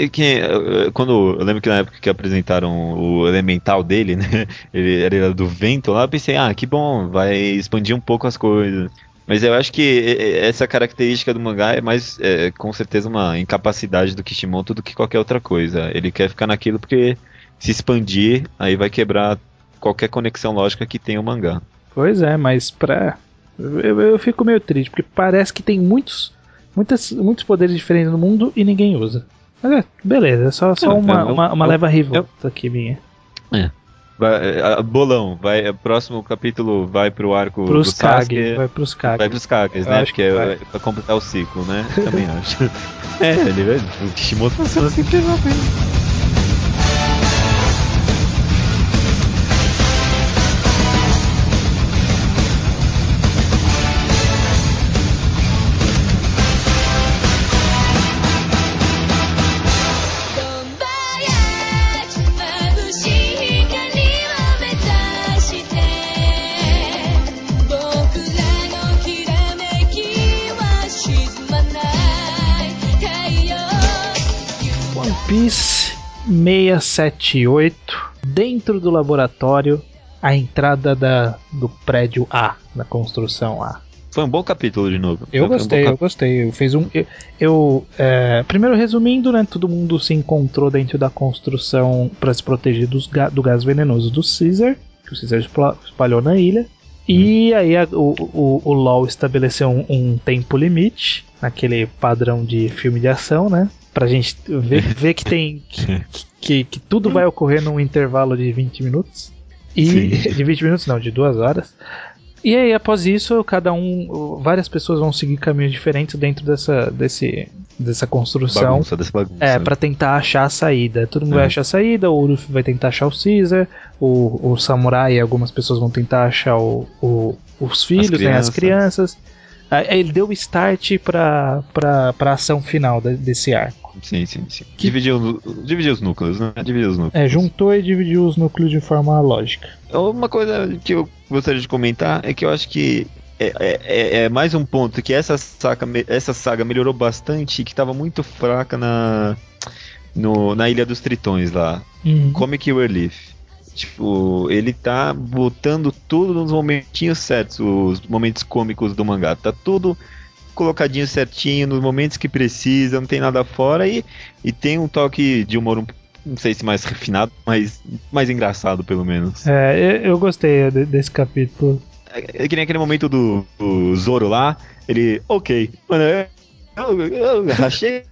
que- eh, quando eu lembro que na época que apresentaram o elemental dele, né? Ele, era do vento lá, eu pensei, ah, que bom, vai expandir um pouco as coisas. Mas eu acho que essa característica do mangá é mais, eh, com certeza, uma incapacidade do Kishimoto do que qualquer outra coisa. Ele quer ficar naquilo porque se expandir, aí vai quebrar qualquer conexão lógica que tenha o mangá. Pois é, mas pra. Eu, eu fico meio triste, porque parece que tem muitos, muitas, muitos poderes diferentes no mundo e ninguém usa. Mas é, beleza, é só, só É, uma, é, uma, uma é, leva revolta aqui minha. Vai, eh, bolão, vai, próximo capítulo vai pro arco Pros do Sasuke. Kage, vai pros Kage. Vai pros Kages, né? acho Porque que é, é pra completar o ciclo, né? Também acho. É, ele, o Kishimoto tá sendo sempre 678, dentro do laboratório, a entrada da, do prédio A, da construção A. Foi um bom capítulo de novo. Eu Foi um gostei, bom eu gostei. Eu fiz um. Eu, eu, é, primeiro resumindo, né? Todo mundo se encontrou dentro da construção para se proteger dos do gás venenoso do Caesar, que o Caesar espalhou na ilha. E aí a- o, o, o LoL estabeleceu um, um tempo limite, naquele padrão de filme de ação, né? Pra gente ver, ver que tem. Que, que, que tudo vai ocorrer num intervalo de 20 minutos. E, Sim. de 20 minutos, não, de duas horas. E aí, após isso, cada um. Várias pessoas vão seguir caminhos diferentes dentro dessa, desse, dessa construção. Bagunça bagunça. É, pra tentar achar a saída. Todo mundo É. vai achar a saída, o Luffy vai tentar achar o Caesar, o, o Samurai e algumas pessoas vão tentar achar o, o- os filhos, né, as crianças. crianças. Aí ele deu o start pra, pra, pra ação final de- desse arco. Sim, sim, sim. Que- Dividiu, dividiu os núcleos, né? Dividiu os núcleos. É, juntou e dividiu os núcleos de forma lógica. Uma coisa que eu gostaria de comentar é que eu acho que é, é- é- é mais um ponto que essa saga, essa saga melhorou bastante e que estava muito fraca na, no- na Ilha dos Tritões lá. Uhum. Comic Relief. Tipo, ele tá botando tudo nos momentinhos certos, os momentos cômicos do mangá. Tá tudo colocadinho certinho, nos momentos que precisa, não tem nada fora e, e tem um toque de humor, um, não sei se mais refinado, mas mais engraçado pelo menos. É, eu, eu gostei de- desse capítulo. É, é que nem aquele momento do, do Zoro lá, ele, ok, mano, eu, eu, eu rachei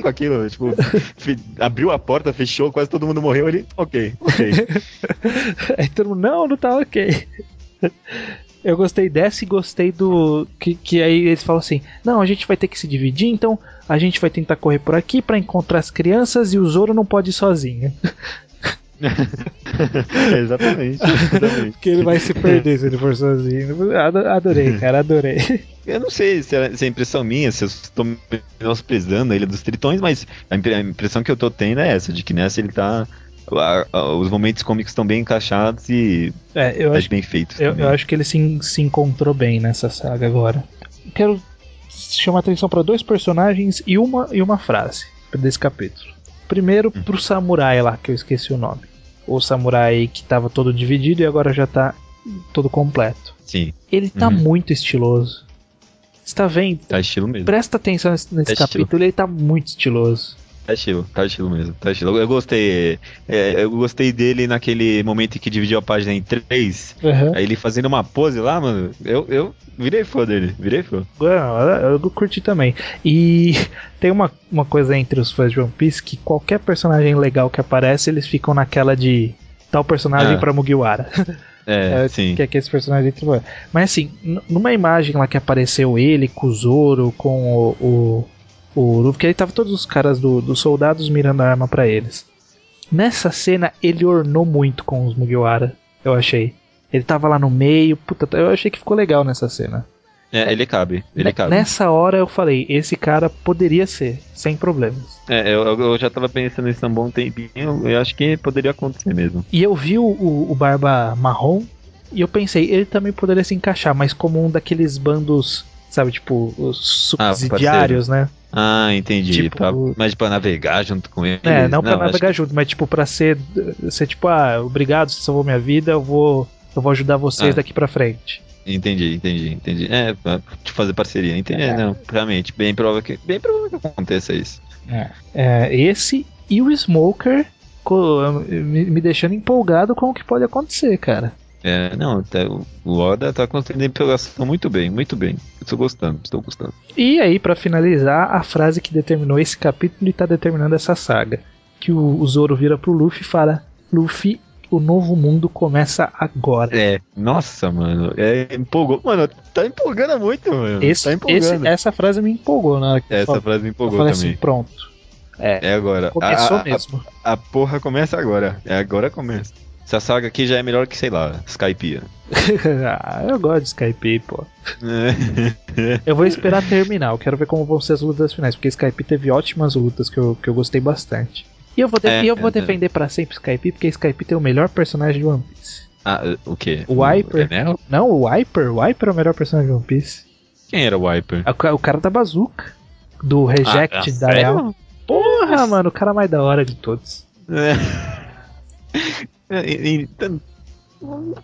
com aquilo, tipo, abriu a porta, fechou, quase todo mundo morreu, ele, ok, ok. Aí todo mundo, não, não tá ok. Eu gostei dessa e gostei do. Que, que aí eles falam assim: não, a gente vai ter que se dividir, então a gente vai tentar correr por aqui pra encontrar as crianças e o Zoro não pode ir sozinho. exatamente, exatamente. Porque ele vai se perder se ele for sozinho. Ado- Adorei, cara, adorei. Eu não sei se é, se é impressão minha, se eu estou menosprezando a Ilha dos Tritões, mas a impressão que eu tô tendo é essa, de que nessa ele tá a- a- os momentos cômicos estão bem encaixados e É, eu acho, bem feitos. eu, eu acho que ele se, se encontrou bem nessa saga agora. Quero chamar atenção para dois personagens e uma, e uma frase desse capítulo. Primeiro, pro samurai lá, que eu esqueci o nome. O samurai que tava todo dividido e agora já tá todo completo. Sim, Ele tá Uhum. muito estiloso. Você tá vendo? tá estilo mesmo. Presta atenção nesse, Tá estilo. capítulo, ele tá muito estiloso. Tá estilo, tá estilo mesmo. Tá estilo. Eu gostei. é, eu gostei dele naquele momento em que dividiu a página em três. Aham. Aí ele fazendo uma pose lá, mano. Eu, eu virei fã dele, virei fã. Eu, eu curti também. E tem uma, uma coisa entre os fãs de One Piece que qualquer personagem legal que aparece, eles ficam naquela de tal personagem Ah. pra Mugiwara. É, É, sim. que é que esse personagem Mas assim, numa imagem lá que apareceu ele com o Zoro, com o, o, o Luffy, que aí tava todos os caras do- dos soldados mirando a arma pra eles. Nessa cena, ele ornou muito com os Mugiwara, eu achei. Ele tava lá no meio, puta, eu achei que ficou legal nessa cena. É, ele cabe, ele cabe. Nessa hora eu falei, esse cara poderia ser, sem problemas. É, eu, eu já tava pensando nisso há um bom tempinho. Eu acho que poderia acontecer mesmo. E eu vi o, o, o Barba Marrom e eu pensei, ele também poderia se encaixar, mas como um daqueles bandos, sabe, tipo, os Ah, subsidiários, né? Ah, entendi. Tipo- Pra- mas pra navegar junto com ele. É, não pra acho navegar junto, mas tipo, pra ser, ser tipo, ah, obrigado, você salvou minha vida, eu vou, eu vou ajudar vocês Ah. daqui pra frente. Entendi, entendi, entendi. É, pra te fazer parceria, entendi. É. Não, realmente, bem provável que, bem provável que aconteça isso. É, esse e o Smoker me deixando empolgado com o que pode acontecer, cara. É, não, tá- o Oda tá construindo a empolgação muito bem, muito bem. Estou gostando, estou gostando. E aí, pra finalizar, a frase que determinou esse capítulo e tá determinando essa saga. Que o, o Zoro vira pro Luffy e fala: Luffy, o novo mundo começa agora. É, nossa, mano, é, empolgou. Mano, tá empolgando muito, mano. Esse, tá esse- empolgando. essa frase me empolgou na hora que Essa eu, frase me eu empolgou falei também. assim: pronto. É, É agora. começou a- mesmo. A, a porra começa agora. É agora começa. Essa saga aqui já é melhor que, sei lá, Skypiea. ah, eu gosto de Skype, pô. Eu vou esperar terminar, eu quero ver como vão ser as lutas finais, porque Skype teve ótimas lutas que eu, que eu gostei bastante. E eu vou, É, eu vou é, defender pra sempre Skype, porque Skype tem o melhor personagem de One Piece. ah, o quê? O Viper. Enel? Não, o Wiper, o Wiper é o melhor personagem de One Piece. Quem era o Viper? É o o cara da bazuca. Do Reject Ah, da sério? Real. Porra, mano, o cara mais da hora de todos. É, e- e- não,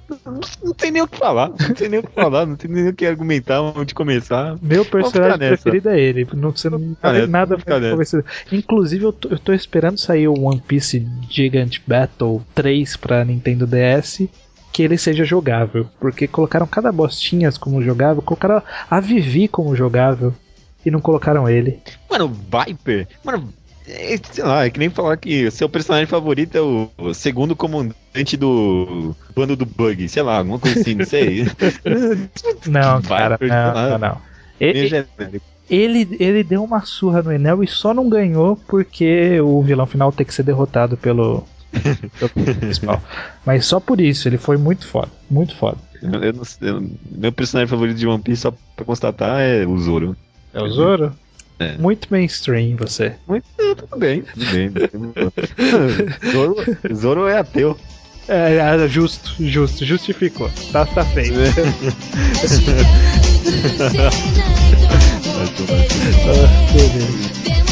não tem nem o que falar, não tem nem o que falar, não tem nem o que argumentar onde começar. Meu personagem preferido é ele. Não, não ficar nada, nada convencer. Inclusive, eu tô, eu tô esperando sair o One Piece Gigant Battle 3 pra Nintendo DS. Que ele seja jogável. Porque colocaram cada bostinhas como jogável, colocaram a Vivi como jogável. E não colocaram ele. Mano, Viper, mano, é, sei lá, é que nem falar que seu personagem favorito é o, o segundo comandante do bando do Bug, sei lá, alguma coisa assim, não sei. Não, cara, não, não, não. Ele, ele, ele deu uma surra no Enel e só não ganhou porque o vilão final tem que ser derrotado pelo, principal. Mas só por isso, ele foi muito foda, muito foda. Eu- eu eu- meu personagem favorito de One Piece, só pra constatar, é o Zoro. É o Zoro? É. Muito mainstream você. Muito, é, tudo bem, tudo bem. Zoro, Zoro é ateu. É, é, é, justo, justo, justificou. Tá, tá feito. ah, beleza.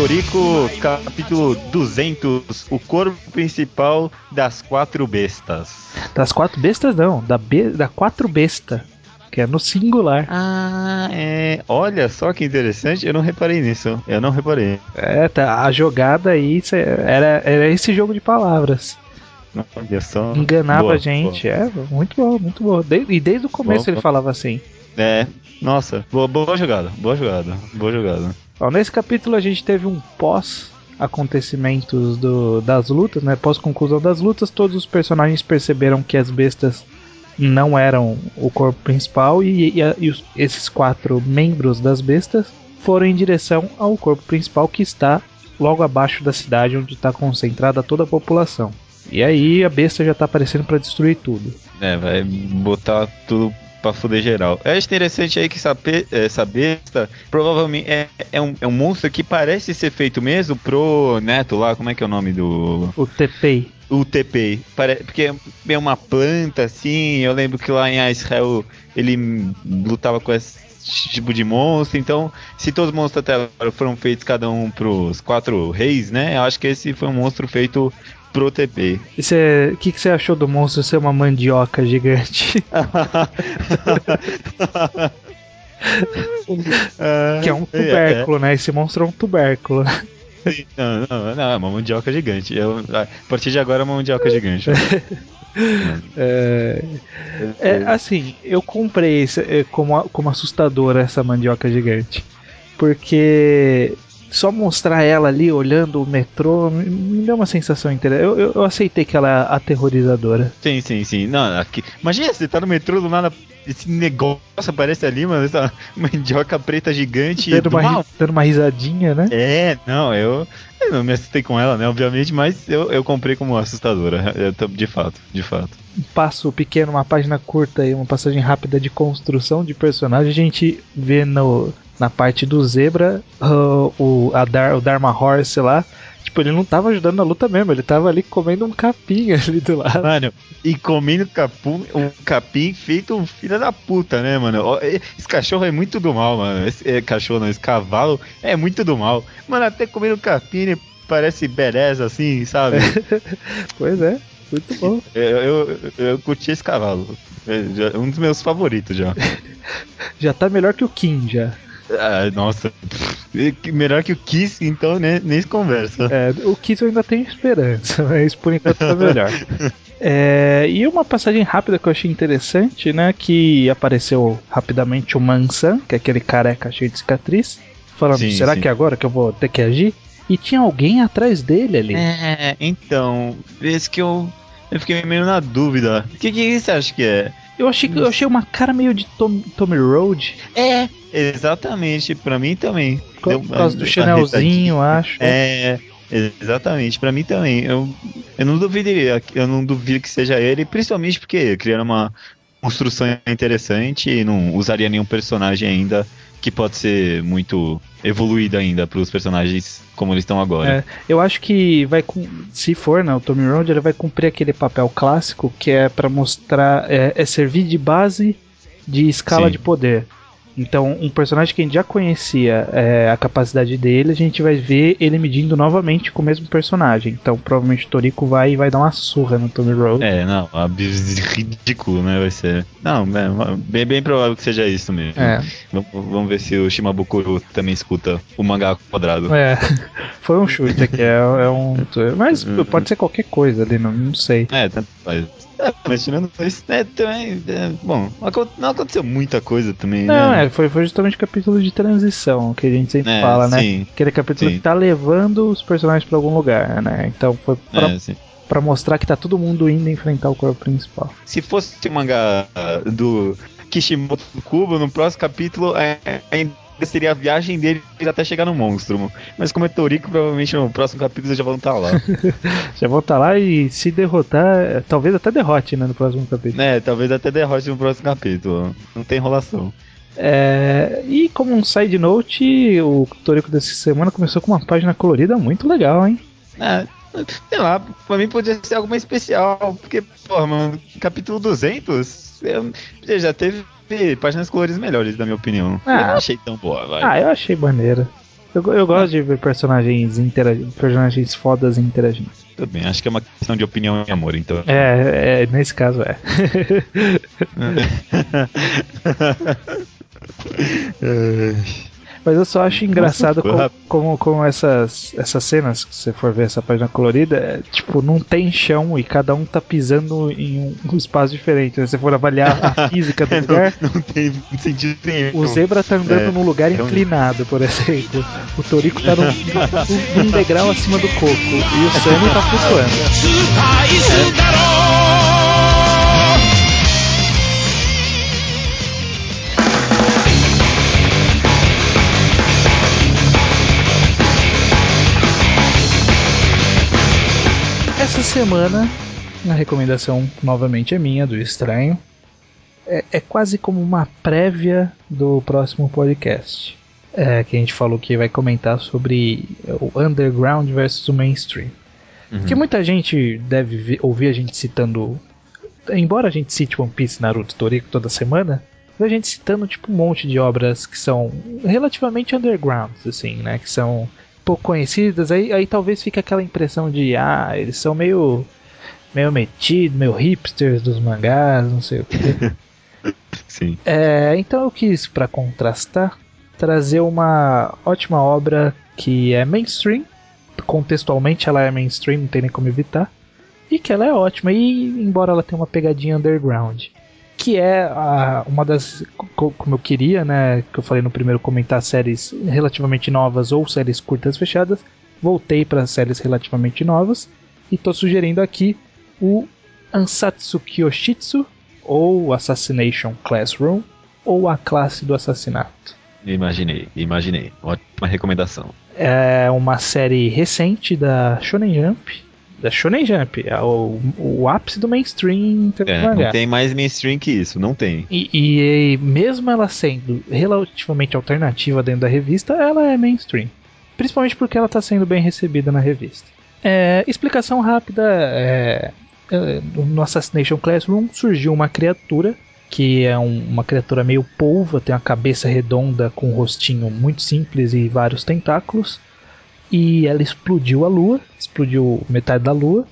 Toriko, capítulo 200, o corpo principal das quatro bestas. Das quatro bestas não, da, be, da quatro besta. Que é no singular. Ah, é. Olha só que interessante, eu não reparei nisso. Eu não reparei. É, tá, a jogada aí era, era esse jogo de palavras. Olha só. Enganava Boa, a gente. É, muito bom, muito bom. De- e desde o começo Boa, ele boa. falava assim. boa. É, nossa, boa, boa jogada, boa jogada, boa jogada. Bom, nesse capítulo a gente teve um pós acontecimentos do, das lutas, né? Pós conclusão das lutas, todos os personagens perceberam que as bestas não eram o corpo principal e, e e os- esses quatro membros das bestas foram em direção ao corpo principal que está logo abaixo da cidade onde está concentrada toda a população. E aí a besta já tá aparecendo para destruir tudo. É, vai botar tudo pra fuder geral. Eu acho interessante aí que essa, besta provavelmente é, é, um, é um monstro que parece ser feito mesmo pro Neto lá, como é que é o nome do. O TPI. O TP. Pare- Porque é uma planta assim. Eu lembro que lá em Israel ele lutava com esse tipo de monstro. Então, se todos os monstros até agora foram feitos cada um pros quatro reis, né? Eu acho que esse foi um monstro feito pro TP. O que, que você achou do monstro ser uma mandioca gigante? que é um tubérculo, né? Esse monstro é um tubérculo. Não, não, não, é uma mandioca gigante. Eu, a partir de agora é uma mandioca gigante. É, é, assim, eu comprei esse- é, como, como assustadora essa mandioca gigante. Porque só mostrar ela ali olhando o metrô me, me deu uma sensação interessante. Eu, eu, eu aceitei que ela é aterrorizadora. Sim, sim, sim. Não, aqui... Imagina, você tá no metrô do nada, esse negócio aparece ali, mano, essa mandioca preta gigante. Dando do uma, mal. dando uma risadinha, né? É, não, eu, eu não me assustei com ela, né, obviamente, mas eu, eu comprei como assustadora. Tô- de fato, de fato. um passo pequeno, uma página curta e uma passagem rápida de construção de personagem, a gente vê no, na parte do Zebra ah, o, Dar, o Dharma Horse lá. Tipo, ele não tava ajudando na luta mesmo, ele tava ali comendo um capim ali do lado. Mano, e comendo capum, um capim feito um filho da puta, né, mano? Esse cachorro é muito do mal, mano. Esse é, cachorro não, esse cavalo é muito do mal. Mano, até comendo capim ele parece beleza assim, sabe? Pois é, muito bom. eu, eu, eu curti esse cavalo. É um dos meus favoritos já. Já tá melhor que o Kim já. Ah, nossa, melhor que o Kiss, então né, nem se conversa. É, o Kiss eu ainda tenho esperança, mas por enquanto tá melhor. É, e uma passagem rápida que eu achei interessante, né? Que apareceu rapidamente o Mansan, que é aquele careca cheio de cicatriz, falando: Sim, será sim. que é agora que eu vou ter que agir? E tinha alguém atrás dele ali. É, então, esse que eu, eu fiquei meio na dúvida. O que, que você acha que é? Eu achei, que- eu achei uma cara meio de Tom, Tommy Road, É, exatamente, pra mim também. por Deu por causa do Chanelzinho, acho. É, exatamente, pra mim também. Eu, eu não duvidaria, eu não duvido que seja ele, principalmente porque criaram uma construção interessante e não usaria nenhum personagem ainda que pode ser muito evoluído ainda pros personagens como eles estão agora. É, eu acho que vai se for, né, o Tommy Road, ele vai cumprir aquele papel clássico que é pra mostrar, é, é servir de base de escala Sim. de poder. Então, um personagem que a gente já conhecia é, a capacidade dele, a gente vai ver ele medindo novamente com o mesmo personagem. Então, provavelmente o Toriko vai vai dar uma surra no Tommy Road. É, não, ridículo, né? Vai ser. Não, é, bem, bem provável que seja isso mesmo. É. Vamos, vamos ver se o Shimabukuro também escuta o mangá quadrado. É, foi um chute aqui, é, é um. Mas pode ser qualquer coisa ali, não, não sei. É, tanto faz. É, mas tirando isso, é, também. é, bom, não acon- não aconteceu muita coisa também. Não, né? Foi, foi justamente o capítulo de transição que a gente sempre É, fala, né? sim. Aquele capítulo Sim. que tá levando os personagens pra algum lugar, né? Então foi pra, É, pra mostrar que tá todo mundo indo enfrentar o corpo principal. Se fosse o mangá ah, do Kishimoto do Kubo, no próximo capítulo é, ainda seria a viagem dele até chegar no monstro. Mas como é Toriko, provavelmente no próximo capítulo já vão estar lá. Já volta lá e se derrotar, é, talvez até derrote, né, no próximo capítulo. É, talvez até derrote no próximo capítulo. Não tem enrolação. É, e como um side note, o Toriko dessa semana começou com uma página colorida muito legal, hein? É, sei lá, pra mim podia ser algo mais especial, porque, porra, mano, capítulo 200, eu- já teve páginas coloridas melhores, na minha opinião. Ah. Eu não achei tão boa, vai. Ah, eu achei maneiro. Eu, eu gosto de ver personagens interagindo, personagens fodas interagindo. Tudo bem, acho que é uma questão de opinião e amor, então. É, é, nesse caso é. Mas eu só acho engraçado ficou como, como, como essas, essas cenas, que você for ver essa página colorida, é, tipo, não tem chão e cada um tá pisando em um, espaço diferente. né? Se você for avaliar a física do lugar, não, não tem sentido nenhum. o zebra tá andando É, num lugar inclinado, por exemplo. O Torico tá num, num- num degrau acima do coco. E o Sammy tá flutuando. Semana, a recomendação novamente é minha, do Estranho. É, é quase como uma prévia do próximo podcast. É, que a gente falou que vai comentar sobre o underground versus o mainstream. Porque muita gente deve ver- ouvir a gente citando. Embora a gente cite One Piece, Naruto, Toriko toda semana, a gente citando tipo um monte de obras que são relativamente undergrounds, assim, né? Que são pouco conhecidas. Aí, aí talvez fique aquela impressão de ah, eles são meio meio metidos, meio hipsters dos mangás, não sei o que. Sim. É, então eu quis, pra contrastar, trazer uma ótima obra que é mainstream, contextualmente ela é mainstream, não tem nem como evitar, e que ela é ótima, e embora ela tenha uma pegadinha underground, que é a- uma das, co- como eu queria, né, que eu falei no primeiro comentar séries relativamente novas ou séries curtas fechadas, voltei para séries relativamente novas, e tô sugerindo aqui o Ansatsu Kyoshitsu, ou Assassination Classroom, ou a classe do assassinato. Imaginei, imaginei. Ótima recomendação. É uma série recente da Shonen Jump. Da Shonen Jump, é o, o ápice do mainstream É, mangá. não tem mais mainstream que isso, não tem. E, e mesmo ela sendo relativamente alternativa dentro da revista, ela é mainstream. Principalmente porque ela está sendo bem recebida na revista. É, explicação rápida: é, é, no Assassination Classroom surgiu uma criatura que é um- uma criatura meio polva, tem uma cabeça redonda com um rostinho muito simples e vários tentáculos. E ela explodiu a lua, explodiu metade da lua,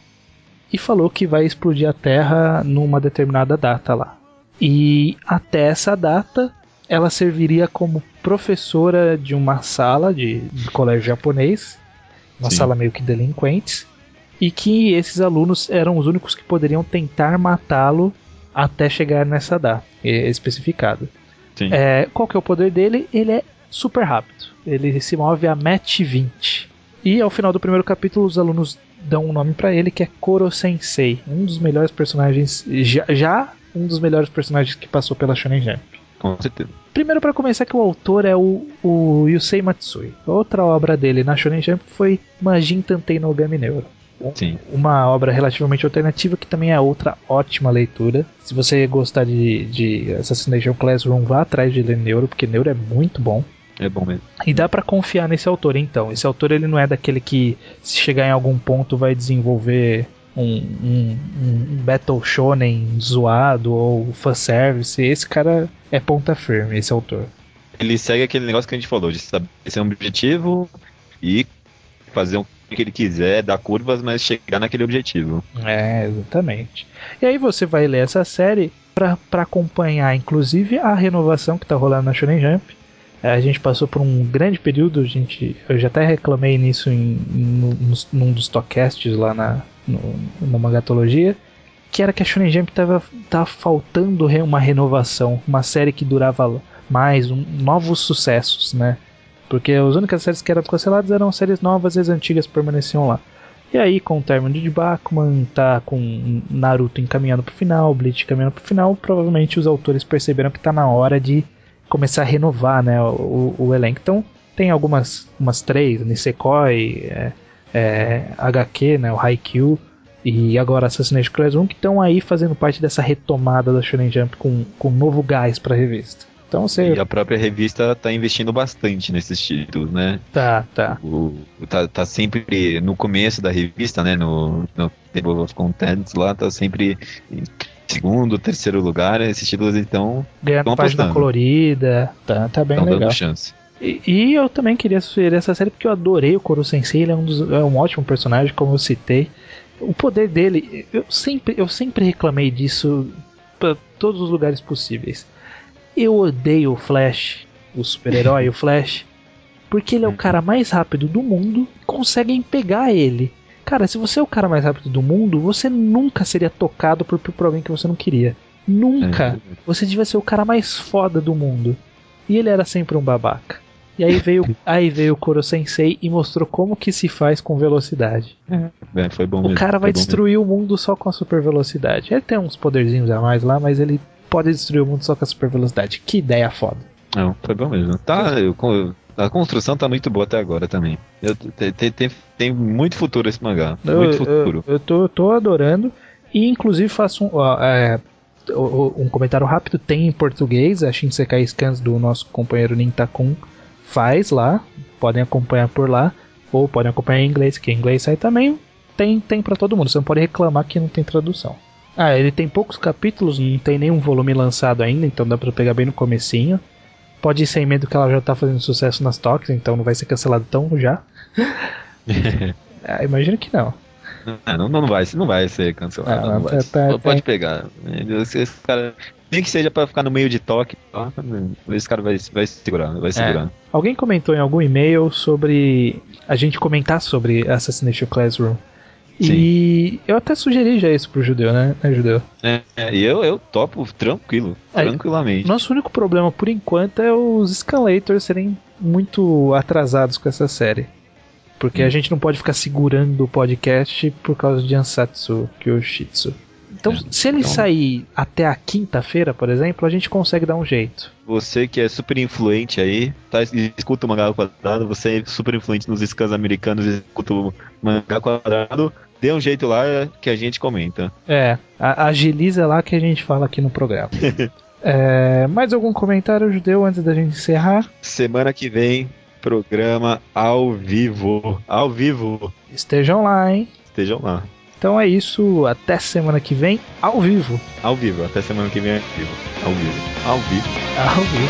e falou que vai explodir a Terra numa determinada data lá. E até essa data, ela serviria como professora de uma sala de, de colégio japonês, uma Sim. sala meio que delinquentes, e que esses alunos eram os únicos que poderiam tentar matá-lo até chegar nessa data especificada. É, qual que é o poder dele? Ele é super rápido. Ele se move a Match 20. E ao final do primeiro capítulo, os alunos dão um nome pra ele que é Koro Sensei, um dos melhores personagens, já, já um dos melhores personagens que passou pela Shonen Jump. Com certeza. Primeiro para começar que o autor é o, o Yusei Matsui. Outra obra dele na Shonen Jump foi Majin Tantei no Gami Neuro. Sim. Uma obra relativamente alternativa que também é outra ótima leitura. Se você gostar de, de Assassination Classroom, vá atrás de ler Neuro, porque Neuro é muito bom. É bom mesmo. E dá pra confiar nesse autor, então. Esse autor ele não é daquele que, se chegar em algum ponto, vai desenvolver um, um, um Battle Shonen zoado ou fanservice. Esse cara é ponta firme, esse autor. Ele segue aquele negócio que a gente falou, de estabelecer um objetivo e fazer o que ele quiser, dar curvas, mas chegar naquele objetivo. É, exatamente. E aí você vai ler essa série pra acompanhar, inclusive, a renovação que tá rolando na Shonen Jump. É, A gente passou por um grande período, a gente, eu já até reclamei nisso em, em- num dos talkcasts lá na, no, na Mangatologia, que era que a Shonen Jump tava, tava faltando uma renovação, uma série que durava mais, um- novos sucessos, né? Porque as únicas séries que eram canceladas eram séries novas e as antigas permaneciam lá. E aí, com o término de Bakuman, tá com Naruto encaminhando pro final, Bleach encaminhando pro final, provavelmente os autores perceberam que tá na hora de começar a renovar né, o, o elenco. Então, tem algumas umas três, Nisekoi, é, é, HQ, né, o Haikyuu, e agora Assassination Classroom, que estão aí fazendo parte dessa retomada da Shonen Jump com, com novo gás pra revista. Então você. E a própria revista tá investindo bastante nesses títulos, né? Tá, tá. O, tá, tá sempre no começo da revista, né? No, no Table of Contents lá, tá sempre em segundo, terceiro lugar. Esses títulos então Ganhando Tão página apostando. colorida. Tá, tá bem estão legal. dando chance. E, e eu também queria sugerir essa série porque eu adorei o Koro Sensei, ele é um, dos- é um ótimo personagem, como eu citei. O poder dele, eu sempre, eu sempre reclamei disso pra todos os lugares possíveis. Eu odeio o Flash, o super-herói, o Flash, porque ele é o cara mais rápido do mundo e conseguem pegar ele. Cara, se você é o cara mais rápido do mundo, você nunca seria tocado por, por alguém que você não queria. Nunca. Você devia ser o cara mais foda do mundo. E ele era sempre um babaca. E aí veio, aí veio o Koro Sensei e mostrou como que se faz com velocidade. É, foi bom O mesmo, cara vai destruir o mundo só com a super velocidade. Ele tem uns poderzinhos a mais lá, mas ele pode destruir o mundo só com a super velocidade. Que ideia foda. mesmo. Não, foi bom mesmo. Tá, eu, A construção tá muito boa até agora também. Eu, tem, tem, tem, muito futuro esse mangá. Eu, muito futuro. eu tô, eu tô adorando. E inclusive faço um, é, um comentário rápido. Tem em português, a Shinsekai Scans do nosso companheiro Nintakun faz lá. Podem acompanhar por lá. Ou podem acompanhar em inglês, que em inglês sai também. Tem, tem para todo mundo. Você não pode reclamar que não tem tradução. Ah, ele tem poucos capítulos, não tem nenhum volume lançado ainda, então dá pra pegar bem no comecinho. Pode ir sem medo que ela já tá fazendo sucesso nas toques, então não vai ser cancelado tão já. Ah, imagino que não. Ah, não, não, vai, não vai ser cancelado. Ah, não vai. tá- tá- Pode tá- pegar. Esse, cara, nem que seja pra ficar no meio de toque, esse cara vai, vai segurar, vai segurar. Alguém comentou em algum e-mail sobre a gente comentar sobre Assassination Classroom. E eu até sugeri já isso pro judeu, né, né judeu? É, é, e eu, eu topo tranquilo, tranquilamente. Nosso único problema por enquanto é os escalators serem muito atrasados com essa série. Porque a gente não pode ficar segurando o podcast por causa de Ansatsu Kyoshitsu. Então, É, se ele então- sair até a quinta-feira, por exemplo, a gente consegue dar um jeito. Você que é super influente aí, tá, escuta o mangá quadrado, você é super influente nos scans americanos e escuta o mangá quadrado, dê um jeito lá que a gente comenta. É, a- agiliza lá que a gente fala aqui no programa. É, mais algum comentário, judeu, antes da gente encerrar? Semana que vem, programa ao vivo. Ao vivo. Estejam lá, hein? Estejam lá. Então é isso, até semana que vem, ao vivo. Ao vivo. Até semana que vem ao vivo. Ao vivo. Ao vivo. Ao vivo.